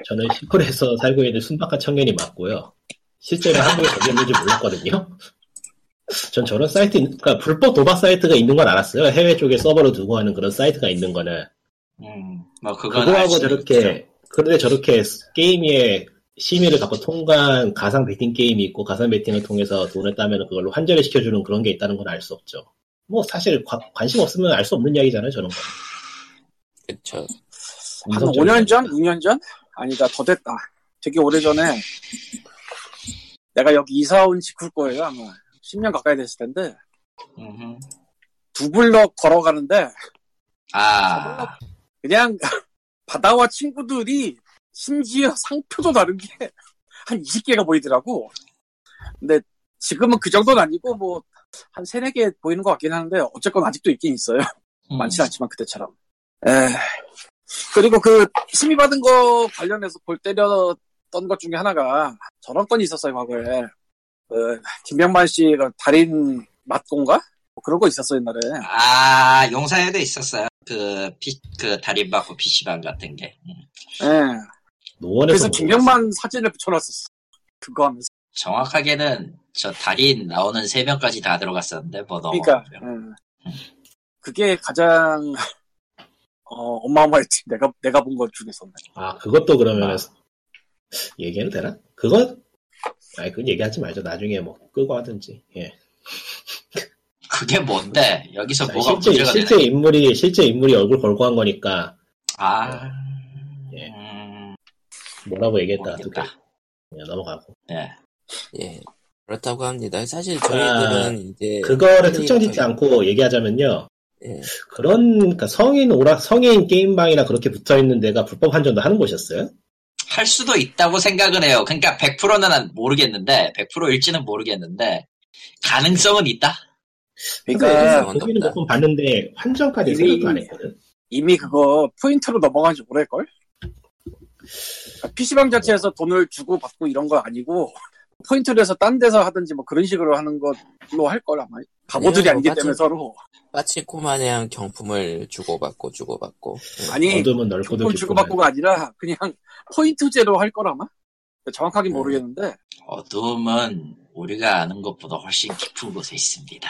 저는 시골에서 살고 있는 순박한 청년이 맞고요. 실제로 한국에 저게 있는지 몰랐거든요. 전 저런 사이트, 있- 그러니까 불법 도박 사이트가 있는 건 알았어요. 해외 쪽에 서버로 두고 하는 그런 사이트가 있는 거는. 음, 뭐, 그건 그거하고. 저렇게, 그런데 저렇게 게임의 심의를 갖고 통과한 가상 베팅 게임이 있고 가상 베팅을 통해서 돈을 따면 그걸로 환전을 시켜주는 그런 게 있다는 건 알 수 없죠. 뭐 사실 관- 관심 없으면 알 수 없는 이야기잖아요, 저런 거. 그쵸. 한 5년 전? 6년 전? 아니다, 더 됐다. 되게 오래 전에 내가 여기 이사 온 직후일 거예요, 아마. 10년 가까이 됐을 텐데. 음흠. 두 블럭 걸어가는데, 아, 그냥 바다와 친구들이 심지어 상표도 다른 게 한 20개가 보이더라고. 근데 지금은 그 정도는 아니고 뭐 한 세네 개 보이는 것 같긴 하는데 어쨌건 아직도 있긴 있어요. 음. 많진 않지만 그때처럼. 에 그리고 그 심의 받은 거 관련해서 골 때렸던 것 중에 하나가 저런 건이 있었어요 과거에. 그 김병만 씨가 달인 맞건가? 뭐 그런 거 있었어 옛날에. 아, 용사에도 있었어요. 그, 피, 그, 달인 받고 PC방 같은 게. 음. 예. 그래서 뭐 김병만 사진을 붙여놨었어. 그거 하면서. 정확하게는 저 달인 나오는 세 명까지 다 들어갔었는데, 뭐, 너무. 그러니까 예. 그게 가장 어, 어마어마했지. 내가 내가 본 것 중에서는. 아, 그것도 그러면 얘기해도 되나? 그거 아니 그건 얘기하지 말죠. 나중에 뭐 끄고 하든지. 예. 그게 뭔데? 여기서 자, 뭐가 실제 문제가 실제 되네. 인물이 실제 인물이 얼굴 걸고 한 거니까 아, 예. 음, 뭐라고 얘기했다 두 개. 모르겠다. 그냥 넘어가고. 예. 예. 그렇다고 합니다. 사실 저희들은 이제 그거를 특정 짓지 않고 얘기하자면요. 예. 그런 그러니까 성인 오락 성인 게임방이나 그렇게 붙어 있는 데가 불법 환전도 하는 곳이었어요? 할 수도 있다고 생각을 해요. 그러니까 100%는 모르겠는데, 100%일지는 모르겠는데, 가능성은 있다? 그러니까 거기는 몇번 봤는데 환전까지 이미- 생각도 안 했거든. 이미 그거 포인트로 넘어간 지 오래걸? PC방 자체에서 돈을 주고 받고 이런 거 아니고 포인트를 해서 딴 데서 하든지 뭐 그런 식으로 하는 걸로 할 걸 아마 바보들이 아니요, 아니기 뭐 때문에 마치- 서로 빠치코 마냥 경품을 주고받고 주고받고 예. 아니 어둠은 넓고도 돈 주고받고가 아니라 그냥 포인트제로 할 걸 아마 정확하게 음. 모르겠는데 어둠은 우리가 아는 것보다 훨씬 깊은 곳에 있습니다.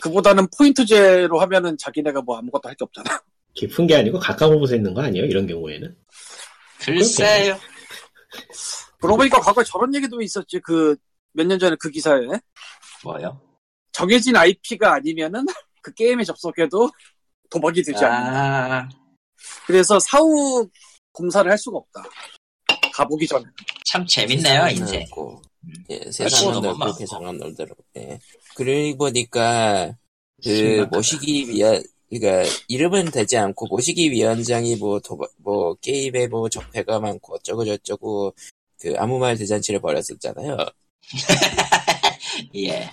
그보다는 포인트제로 하면은 자기네가 뭐 아무것도 할 게 없잖아. 깊은 게 아니고 가까운 곳에 있는 거 아니에요? 이런 경우에는. 글쎄요. 그러고 보니까 과거에 저런 얘기도 있었지. 그 몇 년 전에 그 기사에 뭐요? 정해진 IP가 아니면은 그 게임에 접속해도 도박이 되지 않는다. 아, 그래서 사후 공사를 할 수가 없다. 가보기 전에. 참 재밌네요, 인생. 음. 예, 세상은 건 넓고. 세상은 넓더라고. 예. 그러고 보니까 그 심각하다. 모시기 위한 그러니까 이름은 되지 않고 모시기 위원장이 뭐 도박 뭐 게임에 뭐 적폐가 많고 어쩌고 저쩌고 그 아무 말 대잔치를 벌였었잖아요. 예.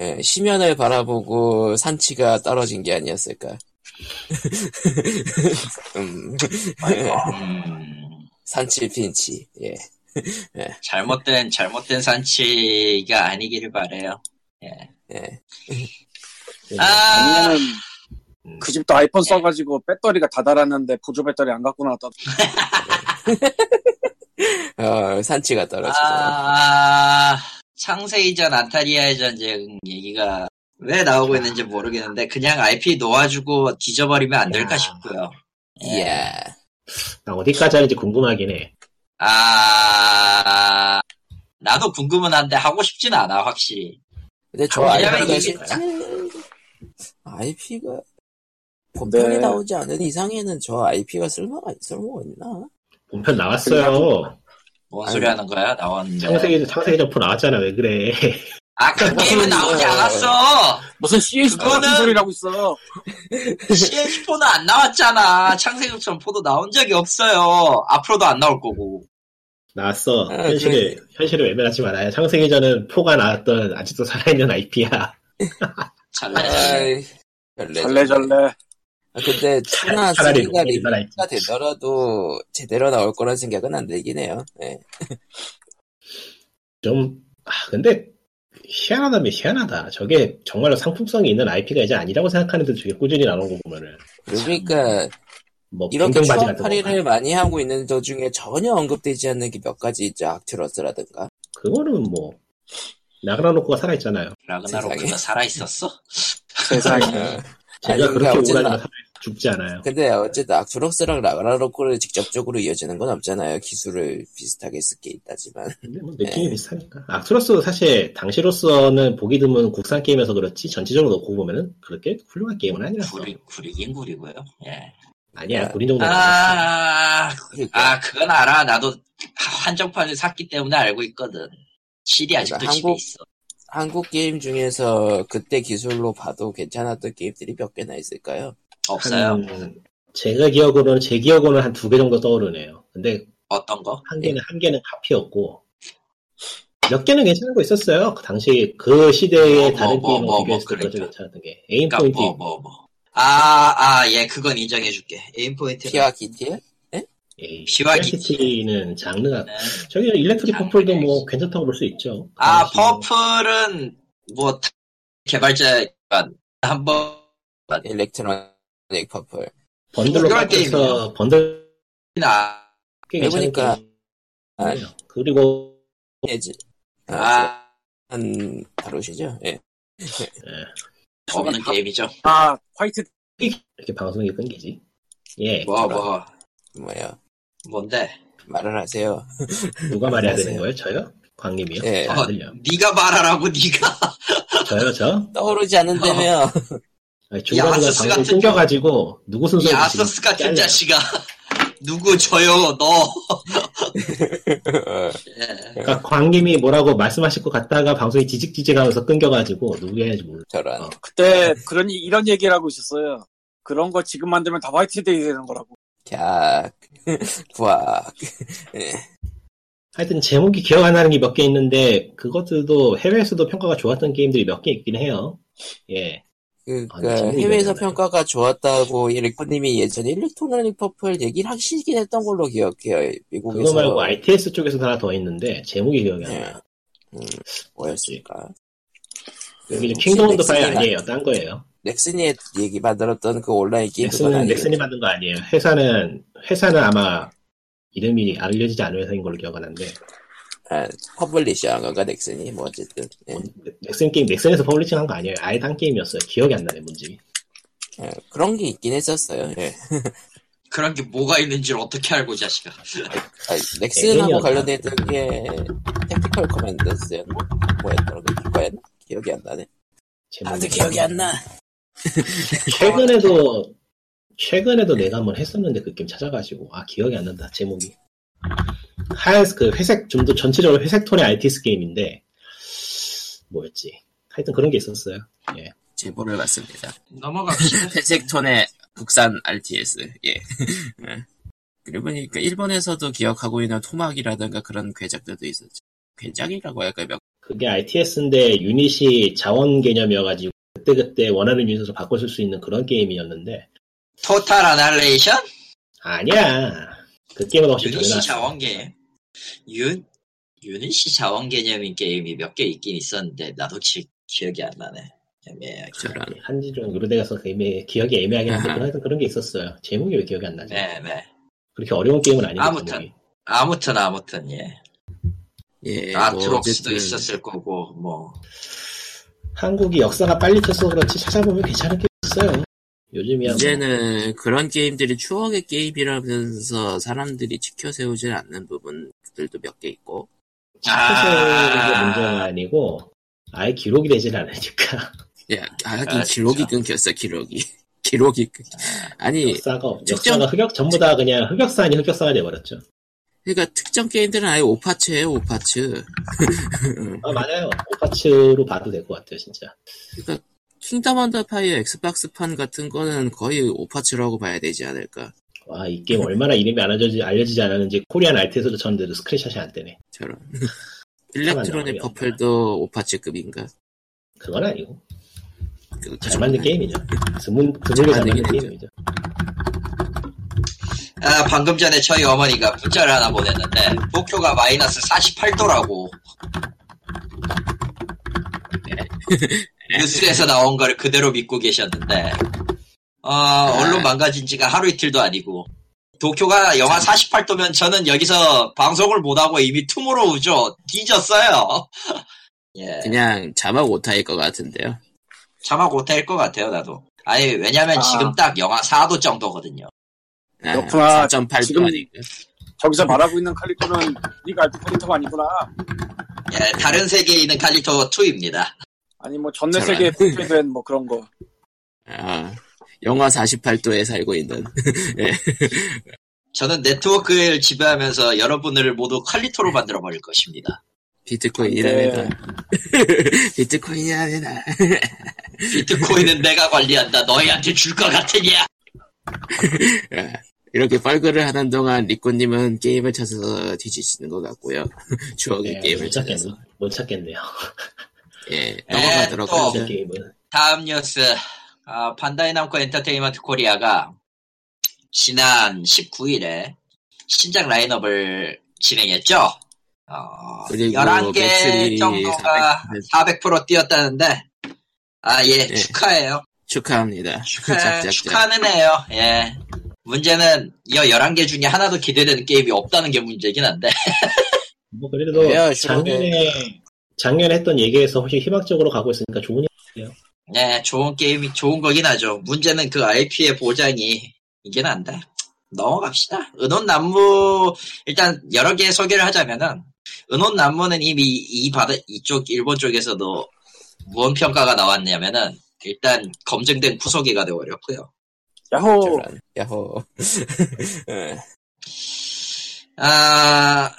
예, 시면을 바라보고 산치가 떨어진 게 아니었을까. 음, 음, 산치 핀치. 예. 잘못된, 잘못된 산치가 아니기를 바래요 예. 예. 아, 음. 그 집도 아이폰 써가지고 배터리가 다 달았는데 보조 배터리 안 갖고 나왔다. 어, 산치가 떨어지고. 아, 창세이전 안타리아의 전쟁 얘기가 왜 나오고 있는지 모르겠는데, 그냥 IP 놓아주고 뒤져버리면 안 될까 야. 싶고요. 예. 이야. 나 어디까지 하는지 궁금하긴 해. 아, 나도 궁금은 한데 하고 싶진 않아, 확실히. 근데 저 IP가 실제 IP가 본편이 네. 나오지 않은 이상에는 저 IP가 쓸모가 쓸모가 있나? 본편 나왔어요. 뭔 아유. 소리 하는 거야? 나왔는데. 창세기, 창세기 점프 나왔잖아. 왜 그래. 아, 그 게임은 나오지 어. 않았어! 무슨 CS 같은 그거는- 소리라고 있어. CH4는 안 나왔잖아. 창세기 점포도 나온 적이 없어요. 앞으로도 안 나올 거고. 나왔어. 아, 현실을, 현실을 외면하지 말아요. 창세기전은 포가 나왔던 아직도 살아있는 IP야. 잘래. 아이, 별래. 아, 근데 2나 차라리 3가 로켓이 살아있지. 리뷰가 되더라도 제대로 나올 거란 생각은 안 들긴 해요. 예. 좀, 아, 근데, 희한하다면 희한하다. 저게 정말로 상품성이 있는 IP가 이제 아니라고 생각하는데 저게 꾸준히 나오는 거 보면은. 그러니까 뭐, 이렇게 변경바지 추억 같은 거. 팔이를 많이 하고 있는 도중에 전혀 언급되지 않는 게 몇 가지 있죠. 악튜러스라든가. 그거는 뭐, 나그라노크가 살아있잖아요. 라그나로크가. 살아있었어? 세상에. 어. 제가 아니, 그렇게 그러니까 죽지 않아요. 근데 어쨌든 악투럭스랑 라그나로크를 직접적으로 이어지는 건 없잖아요. 기술을 비슷하게 쓰게 있다지만. 근데 뭐 느낌이 네. 비슷하니까. 악투러스 사실 당시로서는 보기 드문 국산 게임에서 그렇지 전체적으로 놓고 보면은 그렇게 훌륭한 게임은 아니라서. 구리, 구리긴 구리고요. 예. 아니야, 아, 구린 정도는 아니었어. 아, 그러니까 아, 그건 알아. 나도 한정판을 샀기 때문에 알고 있거든. 실이 아직도 그러니까 한국- 있어. 한국 게임 중에서 그때 기술로 봐도 괜찮았던 게임들이 몇 개나 있을까요? 없어요. 한, 제가 기억으로는, 제 기억으로는 한 두 개 정도 떠오르네요. 근데 어떤 거? 한 개는, 한 개는 카피였고, 몇 개는 괜찮은 거 있었어요. 그 당시 그 시대의 뭐, 다른 뭐, 뭐, 게임하고 뭐, 비교했을 때 그러니까. 괜찮았던 게. 에임 그니까 포인트. 뭐, 뭐, 뭐. 아, 아, 예, 그건 인정해줄게. 에임 포인트. 피와 기티에? 에이, 피와 피아시티는 장르가, 네. 저기 일렉트릭 장르. 퍼플도 뭐 괜찮다고 볼 수 있죠. 그 아, 당시 퍼플은, 뭐, 개발자, 한번, 일렉트로 닉 퍼플. 번들로 깎여서 번들 나, 해보니까, 게임이에요. 그리고 예지. 아, 아, 한, 다루시죠? 예. 없는 게임이죠. 아, 화이트 이렇게 방송이 끊기지. 예, 뭐, 뭐, 뭐요? 뭔데? 말을 하세요. 누가 말해야 되는. 거예요? 저요? 광님이요? 예. 잘안 들려. 네가 말하라고, 네가. 저요, 저? 떠오르지 않는다며. 아니, 중간중간 아서스 방송 같은 끊겨가지고 누구 순서 이 아서스 같은 자식아. 누구 저요, 너. 예. 그러니까 광님이 뭐라고 말씀하실 것 같다가 방송이 지직지직하면서 끊겨가지고 누구 해야지 몰라. 저런. 어. 그때 그런 이- 이런 얘기를 하고 있었어요. 그런 거 지금 만들면 다 화이트데이 되는 거라고. 캬. 부악. 하여튼 제목이 기억 안 나는 게 몇 개 있는데 그것들도 해외에서도 평가가 좋았던 게임들이 몇 개 있긴 해요. 예. 그, 아, 그 제목이 해외에서. 평가가 좋았다고 일리코님이 예전에 Electronic Purple 얘기를 하시긴 했던 걸로 기억해요. 미국에서. 그거 말고 RTS 쪽에서 하나 더 있는데 제목이 기억이 안 예. 나요. 음, 뭐였을까? 여기 이제 혹시 Kingdom of 파이 넥슨이나- 아니에요. 딴 거예요. 넥슨이 얘기 만들었던 그 온라인 게임 넥슨은? 넥슨이 만든 거 아니에요. 회사는 회사는 아마 이름이 알려지지 않은 회사인 걸로 기억하는데 아, publisher한 건가 넥슨이 뭐 어쨌든 예. 넥슨 게임 넥슨에서 publishing한 거 아니에요. 아예 딴 게임이었어요. 기억이 안 나네 뭔지. 예, 그런 게 있긴 했었어요. 예. 그런 게 뭐가 있는지를 어떻게 알고, 이 자식아. 아, 넥슨하고 있던 게 Tactical Commanders였나? 뭐였더라? 그거였나? 기억이 안 나네. 제목이. 기억이 안 나. 최근에도 최근에도 내가 한번 했었는데 그 게임 찾아가지고 아 기억이 안 난다 제목이 하얀 그 회색 좀 더 전체적으로 회색 톤의 RTS 게임인데 뭐였지 하여튼 그런 게 있었어요 예 제보를 받습니다. 넘어갑시다. 회색 톤의 국산 RTS. 예. 예. 그리고 보니까 일본에서도 기억하고 있는 토막이라든가 그런 괴작들도 있었죠. 괴작이라고 할까요? 몇- 그게 RTS인데 유닛이 자원 개념이어가지고 그때그때 원하는 유닛으로 바꿔 쓸 수 있는 그런 게임이었는데 토탈 아날레이션? 아니야 그 게임은 혹시 유닛이 전혀 자원 개념. 윤, 유닛이 자원 개념인 게임이 몇 개 있긴 있었는데, 나도 지, 기억이 안 나네. 애매하게. 저런. 한지 좀 오래돼서 그 애매, 기억이 애매하긴 한데 아하. 하여튼 그런 게 있었어요 제목이 왜 기억이 안 나지 네 네. 그렇게 어려운 게임은 아니고 아무튼. 아무튼, 아무튼, 예. 예. 아트록스도 어쨌든 있었을 거고, 뭐. 한국이 역사가 빨리 쳤어 그렇지 찾아보면 괜찮은 게 있어요. 요즘이야 뭐 이제는 그런 게임들이 추억의 게임이라면서 사람들이 지켜세우지 않는 부분들도 몇 개 있고. 아. 문제가 아니고 아예 기록이 되질 않으니까 야, 아, 하긴 아, 기록이. 끊겼어, 기록이. 기록이 끊... 아니, 역사가 없- 특정- 역사가 흑역 전부 다 그냥 흑역사 아닌 흑역사가 돼버렸죠. 그러니까 특정 게임들은 아예 오파츠예요, 오파츠. 아 맞아요. 오파츠로 봐도 될 것 같아요 진짜. Kingdom Under Fire Xbox판 같은 거는 거의 오파츠라고 봐야 되지 않을까. 와 이 게임 얼마나 이름이 알려지지, 알려지지 않았는지 Korean RTS에서도 쳤는데도 screenshot이 안 되네. 저런. Electronic. Purple도 오파츠급인가? 그건 아니고 그잘 만든 게임이죠. 드문 드물게 잘 만든 게임이죠. 아, 방금 전에 저희 어머니가 문자를 하나 보냈는데, 도쿄가 마이너스 48도라고. 뉴스에서 나온 거를 그대로 믿고 계셨는데, 어, 언론 망가진 지가 하루 이틀도 아니고, 도쿄가 영하 48도면 저는 여기서 방송을 못하고 이미 투모로우죠. 뒤졌어요. 예. 그냥 자막 오타일 것 같은데요. 자막 못할 것 같아요, 나도. 아니, 왜냐면 아. 지금 딱 영하 4도 정도거든요. 아, 그렇구나. 4.8도 지금- 아닌가? 저기서 말하고 있는 칼리토는 네가 알던 칼리토가 아니구나. 예, 다른 세계에 있는 칼리토 2입니다. 아니 뭐 전내. 세계에 분쇄된 뭐 그런 거. 아, 영하 48도에 살고 있는. 저는 네트워크를 지배하면서 여러분을 모두 칼리토로 만들어 버릴 것입니다. 비트코인이랍니다. 비트코인이랍니다. 비트코인은 내가 관리한다. 너희한테 줄 것 같으냐? 예. 이렇게 뻘글을 하는 동안 리코님은 게임을 찾아서 뒤지시는 것 같고요. 추억의 네, 게임을 못 찾아서. 찾겠네. 못 찾겠네요. 예, 넘어가도록 또. 하죠. 그 게임은 다음 뉴스. 아, 반다이 남코 엔터테인먼트 코리아가 지난 19일에 신작 라인업을 진행했죠. 어, 그리고 11개 매출이 정도가 400% 뛰었다는데, 아, 예, 네. 축하해요. 축하합니다. 축하. 축하는 해요. 예. 문제는 이 11개 중에 하나도 기대되는 게임이 없다는 게 문제긴 한데. 뭐 그래도? 작년에 작년에 했던 얘기에서 훨씬 희망적으로 가고 있으니까 좋은 네, 좋은 게임이 좋은 거긴 하죠. 문제는 그 IP의 보장이 이게 난다. 넘어갑시다. 은혼 난무 일단 여러 개 소개를 하자면은 은혼 난무는 이미 이 바다 이쪽 일본 쪽에서도 무언 평가가 나왔냐면은 일단 검증된 구속이가 되어버렸고요. 야호. 저런, 야호. 아,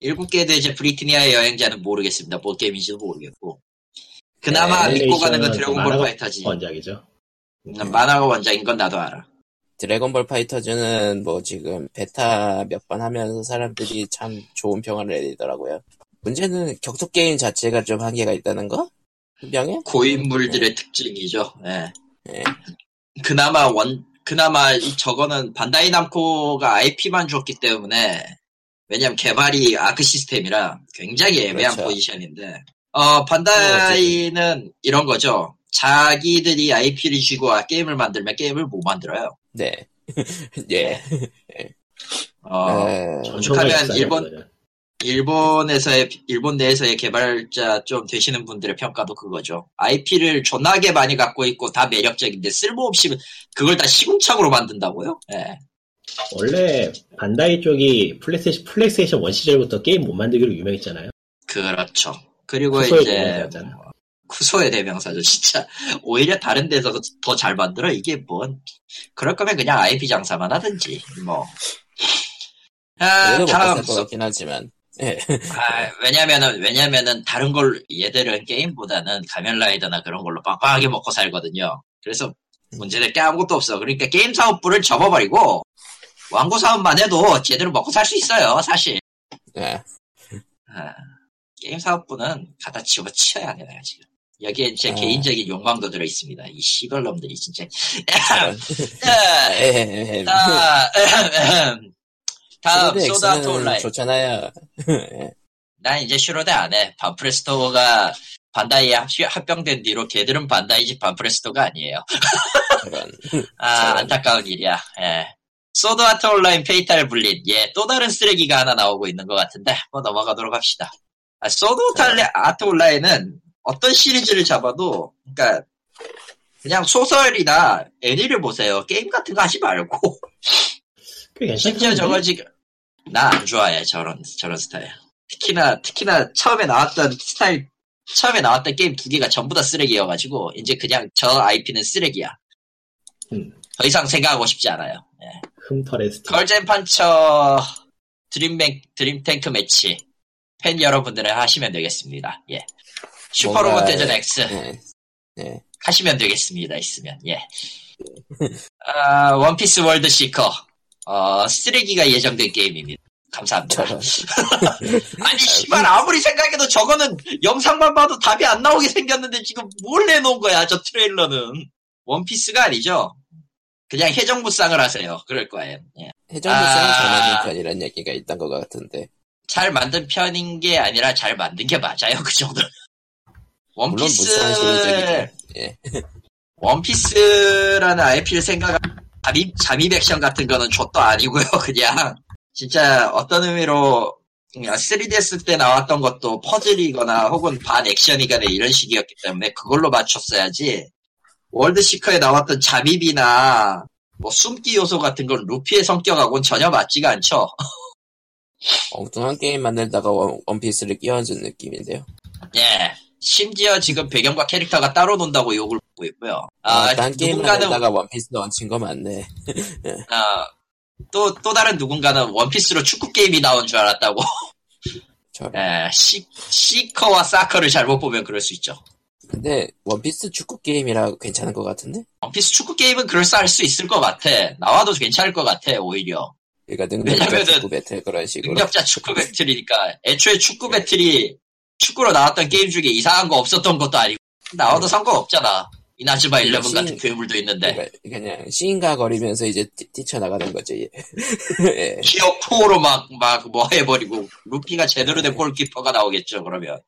일곱 개 대제 브리트니아의 여행자는 모르겠습니다. 뭐 게임인지도 모르겠고. 그나마 네, 믿고 가는 건 애니메이션은 드래곤볼 파이터지. 원작이죠. 음, 만화가 원작인 건 나도 알아. 드래곤볼 파이터즈는 뭐 지금 베타 몇 번 하면서 사람들이 참 좋은 평을 내리더라고요. 문제는 격투 게임 자체가 좀 한계가 있다는 거? 분명해? 고인물들의 특징이죠. 예. 예. 그나마 원, 그나마 이 저거는 반다이 남코가 IP만 줬기 때문에 왜냐면 개발이 아크 시스템이라 굉장히 애매한 그렇죠. 포지션인데 어 반다이는 이런 거죠. 자기들이 IP를 쥐고 아, 게임을 만들면 게임을 못 만들어요. 네. 예. 어, 네. 전통의 하면 역사죠, 일본-. 일본에서의 일본 내에서의 개발자 좀 되시는 분들의 평가도 그거죠. IP를 존나게 많이 갖고 있고 다 매력적인데 쓸모없이 그걸 다 시궁창으로 만든다고요? 예. 원래 반다이 쪽이 PlayStation, PlayStation 1 시절부터 게임 못 만들기로 유명했잖아요. 그렇죠. 그리고 クソ의 이제 대명사잖아. 뭐, クソ의 대명사죠. 진짜 오히려 다른 데서 더 잘 만들어 이게 뭔 그럴 거면 그냥 IP 장사만 하든지 뭐. 아, 다음 같긴 하지만. 예. 아, 왜냐면은, 왜냐면은, 다른 걸, 얘들은 게임보다는 가면라이더나 그런 걸로 빵빵하게 먹고 살거든요. 그래서 문제될 게 아무것도 없어. 그러니까 게임 사업부를 접어버리고, 왕고 사업만 해도 제대로 먹고 살 수 있어요, 사실. 예. 아, 게임 사업부는 갖다 집어치워야 돼, 내가 지금. 여기에 제 아. 개인적인 욕망도 들어있습니다. 이 시벌놈들이 진짜. 예, 예. 자, 다음, 슈로대 소다 X는 온라인. 좋잖아요. 예. 난 이제 슈로대 안 해. 반프레스토가 반다이에 합- 합병된 뒤로 걔들은 반다이지 반프레스토가 아니에요. 아. 안타까운 일이야. 예. Sword Art Online Fatal Bullet. 예, 또 다른 쓰레기가 하나 나오고 있는 것 같은데, 뭐 넘어가도록 합시다. 아, 소드 저런. 아트 온라인은 어떤 시리즈를 잡아도, 그러니까, 그냥 소설이나 애니를 보세요. 게임 같은 거 하지 말고. 꽤 심지어? 저거 지금 나 안 좋아해 저런 저런 스타일. 특히나 특히나 처음에 나왔던 스타일 처음에 나왔던 게임 두 개가 전부 다 쓰레기여가지고 이제 그냥 저 IP는 쓰레기야. 음. 더 이상 생각하고 싶지 않아요. 예. 흠터레스팅. 걸즈 앤 판처 드림뱅 드림탱크 매치 팬 여러분들은 하시면 되겠습니다. 예. 슈퍼로봇 대전 X 예. 예. 하시면 되겠습니다. 있으면 예. 아, 원피스 월드 시커 어, 쓰레기가 예정된 게임입니다. 감사합니다. 아니 씨발 아무리 생각해도 저거는 영상만 봐도 답이 안 나오게 생겼는데 지금 뭘 내놓은 거야 저 트레일러는 원피스가 아니죠 그냥 해적무쌍을 하세요 그럴 거예요 예. 해적무쌍은 잘 만든 아. 편이라는 얘기가 있던 것 같은데. 잘 만든 편인 게 아니라 잘 만든 게 맞아요 그 정도 원피스. 예. 원피스라는 IP를 생각하면 잠입, 잠입 액션 같은 거는 좆도 아니고요 그냥 진짜 어떤 의미로 그냥 3DS 때 나왔던 것도 퍼즐이거나 혹은 반 액션이거나 이런 식이었기 때문에 그걸로 맞췄어야지 월드시커에 나왔던 잠입이나 뭐 숨기 요소 같은 건 루피의 성격하고는 전혀 맞지가 않죠 엉뚱한 게임 만들다가 원, 원피스를 끼얹은 느낌인데요. 예 심지어 지금 배경과 캐릭터가 따로 논다고 욕을 먹고 있고요 아, 아, 딴 게임 누군가는 만들다가 원피스 얹힌 거 맞네. 아, 또, 또 다른 누군가는 원피스로 축구 게임이 나온 줄 알았다고. 에, 시, 시커와 사커를 잘못 보면 그럴 수 있죠. 근데 원피스 축구 게임이라 괜찮은 것 같은데? 원피스 축구 게임은 그럴싸할 수 있을 것 같아. 나와도 괜찮을 것 같아, 오히려. 그러니까 능력자 축구 배틀 그런 식으로. 능력자 축구 배틀이니까. 애초에 축구 배틀이 축구로 나왔던 게임 중에 이상한 거 없었던 것도 아니고. 나와도 상관없잖아. 이나즈마 11 시- 같은 괴물도 있는데. 그러니까 그냥 시인가 거리면서 이제 뛰- 뛰쳐나가는 거지. 예. 기어 코어로 막, 막, 뭐 해버리고, 루피가 제대로 된 골키퍼가 나오겠죠, 그러면.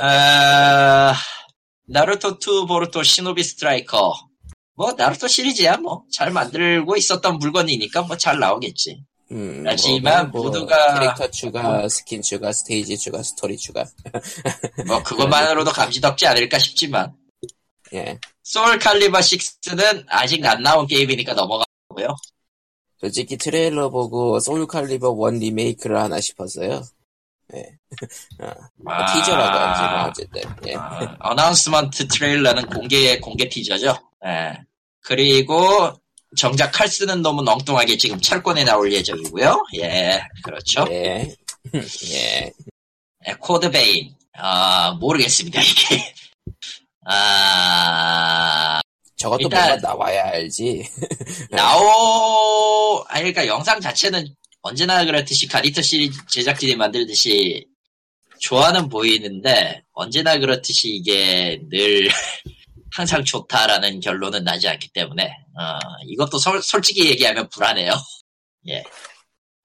아, 나루토 2 보루토 시노비 스트라이커. 뭐, 나루토 시리즈야, 뭐. 잘 만들고 있었던 물건이니까 뭐 잘 나오겠지. 음, 하지만 뭐, 뭐 모두가- 캐릭터 추가, 스킨 추가, 스테이지 추가, 스토리 추가. 뭐, 그것만으로도 감지덕지 않을까 싶지만. 예. 소울 칼리버 6는 아직 안 나온 게임이니까 넘어가고요. 솔직히 트레일러 보고 소울 칼리버 1 리메이크를 하나 싶었어요. 예. 아, 티저라고 하지, 뭐, 어쨌든. 예. 아, announcement 트레일러는 공개, 공개 티저죠. 예. 그리고, 정작 칼 쓰는 놈은 엉뚱하게 지금 철권에 나올 예정이고요. 예, 그렇죠. 예. 예. 예, 코드 베인. 아, 모르겠습니다, 이게. 아, 저것도 일단- 뭔가 나와야 알지. 나오, 아니, 그러니까 영상 자체는 언제나 그렇듯이 갓이터 시리즈 제작진이 만들듯이 좋아는 보이는데, 언제나 그렇듯이 이게 늘 항상 좋다라는 결론은 나지 않기 때문에, 어, 이것도 솔, 솔직히 얘기하면 불안해요. 예.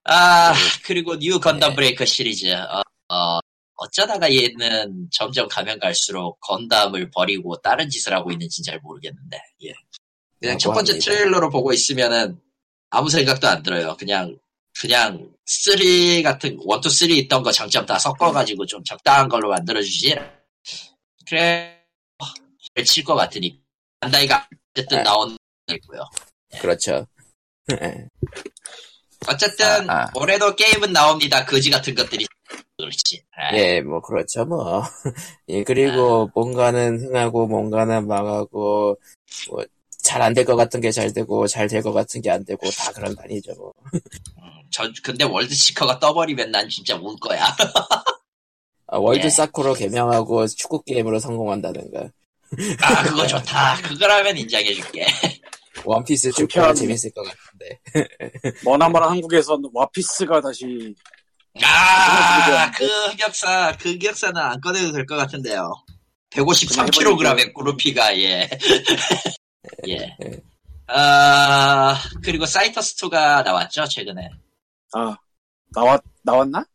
아, 그리고 뉴 건담 네. 브레이커 시리즈. 어, 어, 어쩌다가 얘는 점점 가면 갈수록 건담을 버리고 다른 짓을 하고 있는지 잘 모르겠는데, 예. 그냥 라고 첫 번째. 트레일러로 보고 있으면은 아무 생각도 안 들어요. 그냥 그냥 3 같은 1, 2, 3 있던 거 장점 다 섞어가지고 좀 적당한 걸로 만들어주지. 그래 칠 것 같으니 반다이가 어쨌든 네. 나온 있고요. 그렇죠. 예. 어쨌든 아, 아. 올해도 게임은 나옵니다. 거지 같은 것들이 그렇지. 아, 예, 뭐 그렇죠, 뭐. 예, 그리고 아. 뭔가는 흥하고 뭔가는 망하고 뭐 잘 안 될 것 같은 게 잘 되고 잘 될 것 같은 게 안 되고 다 그런 판이죠, 뭐. 음, 저 근데 월드 시커가 떠버리면 난 진짜 울 거야. 아, 월드 예. 사커로 개명하고 축구 게임으로 성공한다든가. 아 그거 좋다. 그거라면 인정해줄게. 원피스 축구가 재밌을 것 같은데. 머나먼 한국에선 와피스가 다시 아, 그 흑역사, 그 흑역사는 안 꺼내도 될 것 같은데요. 153kg의 꾸루피가, 예. 예. 아, 그리고 사이터스2가 나왔죠, 최근에. 아 나왔 나왔나?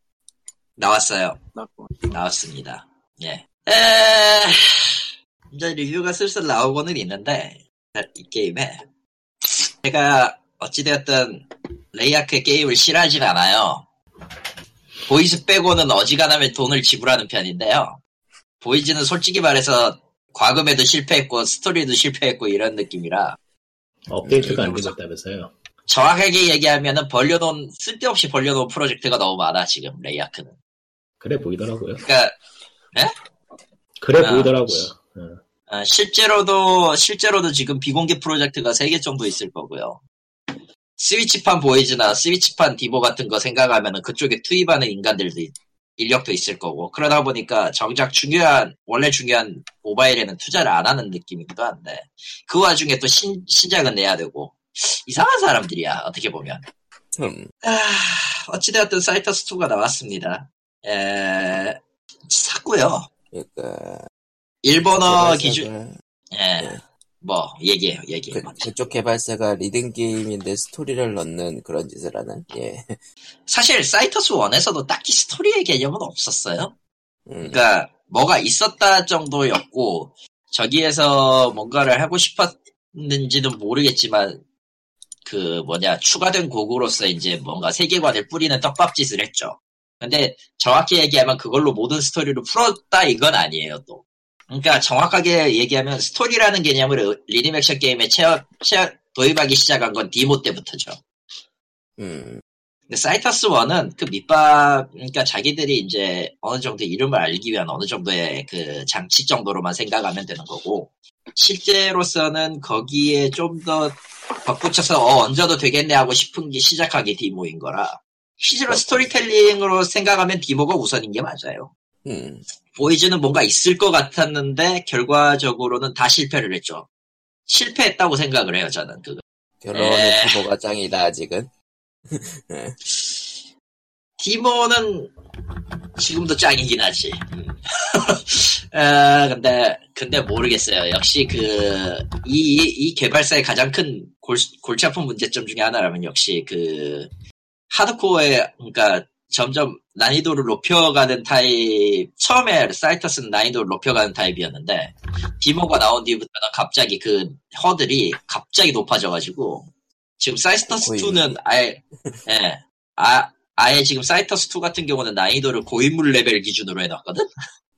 나왔어요. 나왔고. 나왔습니다. 예. 에, 이제 리뷰가 슬슬 나오고는 있는데, 이 게임에. 제가 어찌되었든 레이아크의 게임을 싫어하진 않아요. 보이즈 빼고는 어지간하면 돈을 지불하는 편인데요. 보이즈는 솔직히 말해서 과금에도 실패했고 스토리도 실패했고 이런 느낌이라 업데이트가 안 음, 되겠다면서요. 정확하게 얘기하면은 벌려놓은 쓸데없이 벌려놓은 프로젝트가 너무 많아 지금 레이아크는. 그래 보이더라고요. 그러니까 그래 아. 보이더라고요. 어. 어, 실제로도 실제로도 지금 비공개 프로젝트가 3개 정도 있을 거고요. 스위치판 보이즈나 스위치판 디보 같은 거 생각하면은 그쪽에 투입하는 인간들도 있- 인력도 있을 거고 그러다 보니까 정작 중요한 원래 중요한 모바일에는 투자를 안 하는 느낌이기도 한데 그 와중에 또 신, 신작은 내야 되고 이상한 사람들이야 어떻게 보면 음, 아, 어찌되었든 사이터스 2가 나왔습니다 에, 샀고요 그러니까 일본어 기준 예. 뭐 얘기해요 얘기해 그, 그쪽 개발사가 리듬 게임인데 스토리를 넣는 그런 짓을 하는. 예. 사실 사이터스 1에서도 딱히 스토리의 개념은 없었어요. 음, 그러니까 뭐가 있었다 정도였고 저기에서 뭔가를 하고 싶었는지는 모르겠지만 그 뭐냐 추가된 곡으로서 이제 뭔가 세계관을 뿌리는 떡밥짓을 했죠. 근데 정확히 얘기하면 그걸로 모든 스토리를 풀었다 이건 아니에요 또. 그러니까 정확하게 얘기하면 스토리라는 개념을 리듬 액션 게임에 체어, 체어, 도입하기 시작한 건 디모 때부터죠. 음, 근데 사이터스 1은 그 밑밥, 그러니까 자기들이 이제 어느 정도 이름을 알기 위한 어느 정도의 그 장치 정도로만 생각하면 되는 거고, 실제로서는 거기에 좀 더 덧붙여서 어, 얹어도 되겠네 하고 싶은 게 시작하기 디모인 거라, 실제로 스토리텔링으로 생각하면 디모가 우선인 게 맞아요. 음. 보이즈는 뭔가 있을 것 같았는데, 결과적으로는 다 실패를 했죠. 실패했다고 생각을 해요, 저는 그거. 결론은 에. 디보가 짱이다, 아직은. 디모는 지금도 짱이긴 하지. 음. 아, 근데, 근데 모르겠어요. 역시 그, 이, 이, 이 개발사의 가장 큰 골, 골치 아픈 문제점 중에 하나라면 역시 그, 하드코어의, 그러니까 점점 난이도를 높여가는 타입, 처음에 사이터스는 난이도를 높여가는 타입이었는데, 디모가 나온 뒤부터는 갑자기 그 허들이 갑자기 높아져가지고, 지금 사이터스 2는 아예, 예, 아, 아예 지금 사이터스 2 같은 경우는 난이도를 고인물 레벨 기준으로 해놨거든?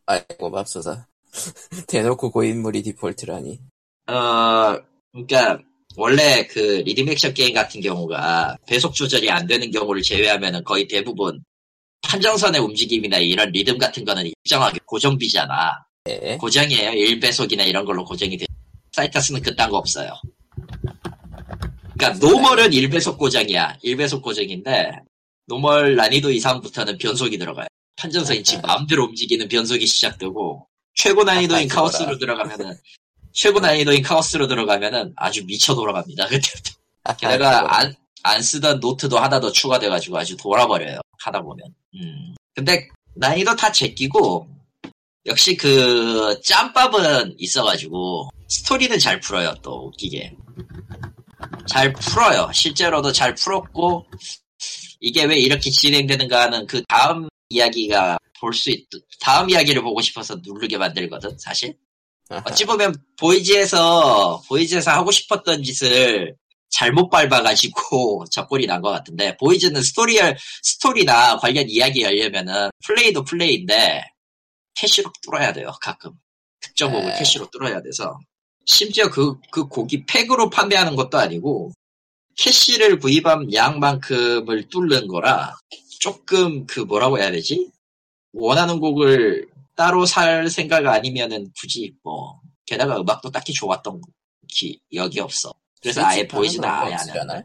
아이고, 맙소사. 대놓고 고인물이 디폴트라니. 어, 그러니까 원래 그 리듬 액션 게임 같은 경우가 배속 조절이 안 되는 경우를 제외하면은 거의 대부분 판정선의 움직임이나 이런 리듬 같은 거는 일정하게 고정비잖아. 예. 고정이에요. 1배속이나 이런 걸로 고정이 돼. 사이터스는 그딴 거 없어요. 그러니까 normal은 1배속 고정이야. 1배속 고정인데 normal 난이도 이상부터는 변속이 들어가요. 판정선이 지금 마음대로 움직이는 변속이 시작되고 최고 난이도인 카오스로 들어가면은 최고 난이도인 카오스로 들어가면은 아주 미쳐 돌아갑니다. 그때부터. 게다가 안, 안 쓰던 노트도 하나 더 추가돼가지고 아주 돌아버려요. 하다 보면. 음. 근데 난이도 다 제끼고 역시 그 짬밥은 있어가지고 스토리는 잘 풀어요. 또 웃기게 잘 풀어요. 실제로도 잘 풀었고 이게 왜 이렇게 진행되는가 하는 그 다음 이야기가 볼 수 있, 다음 이야기를 보고 싶어서 누르게 만들거든, 사실. 어찌 보면 보이즈에서 보이즈에서 하고 싶었던 짓을 잘못 밟아가지고 저 꼴이 난 것 같은데 보이즈는 스토리 스토리나 관련 이야기 열려면은 플레이도 플레이인데 캐시로 뚫어야 돼요 가끔. 특정 곡을 네. 캐시로 뚫어야 돼서. 심지어 그그 곡이 팩으로 판매하는 것도 아니고 캐시를 구입한 양만큼을 뚫는 거라 조금 그 뭐라고 해야 되지? 원하는 곡을 따로 살 생각 아니면은 굳이 뭐 게다가 음악도 딱히 좋았던 기억이 없어. 그래서 아예 거 아예 안.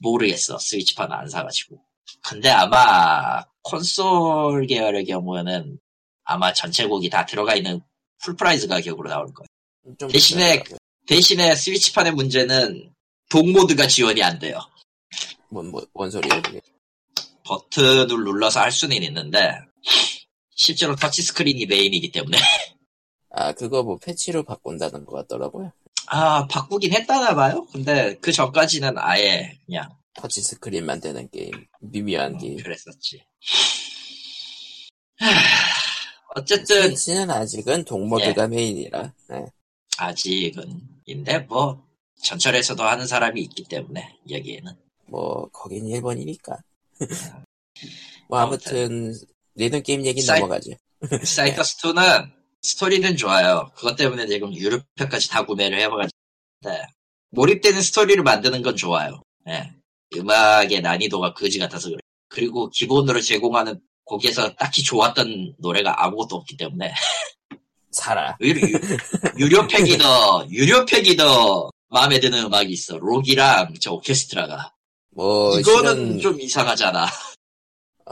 모르겠어. 스위치판 안 사가지고. 근데 아마 콘솔 계열의 경우에는 아마 전체 곡이 다 들어가 있는 full price 가격으로 나올 거예요. 좀 대신에. 대신에 스위치판의 문제는 dock 모드가 지원이 안 돼요. 뭔, 뭔, 뭔 소리예요 그게? 버튼을 눌러서 할 수는 있는데 실제로 터치스크린이 메인이기 때문에 아 그거 뭐 패치로 바꾼다는 것 같더라고요. 아 바꾸긴 했다나 봐요. 근데 그 전까지는 아예 그냥 터치 스크린만 되는 게임, 미미한 게임. 그랬었지. 하, 어쨌든 스위치는 아직은 dock 모드가 메인이라. 네. 아직은 인데 뭐 전철에서도 하는 사람이 있기 때문에 여기에는 뭐 거긴 일본이니까. 뭐 아무튼 리듬 게임 얘기 사이- 넘어가죠. 사이터스 2는 스토리는 좋아요. 그것 때문에 지금 유료편까지 다 구매를 해봐가지고 네. 몰입되는 스토리를 만드는 건 좋아요. 네. 음악의 난이도가 거지 같아서 그래. 그리고 기본으로 제공하는 곡에서 딱히 좋았던 노래가 아무것도 없기 때문에 살아. 의외로 유, 유료 팩이 더 유료 팩이 더 마음에 드는 음악이 있어. 록이랑 저 오케스트라가. 뭐 이거는 실은 좀 이상하잖아.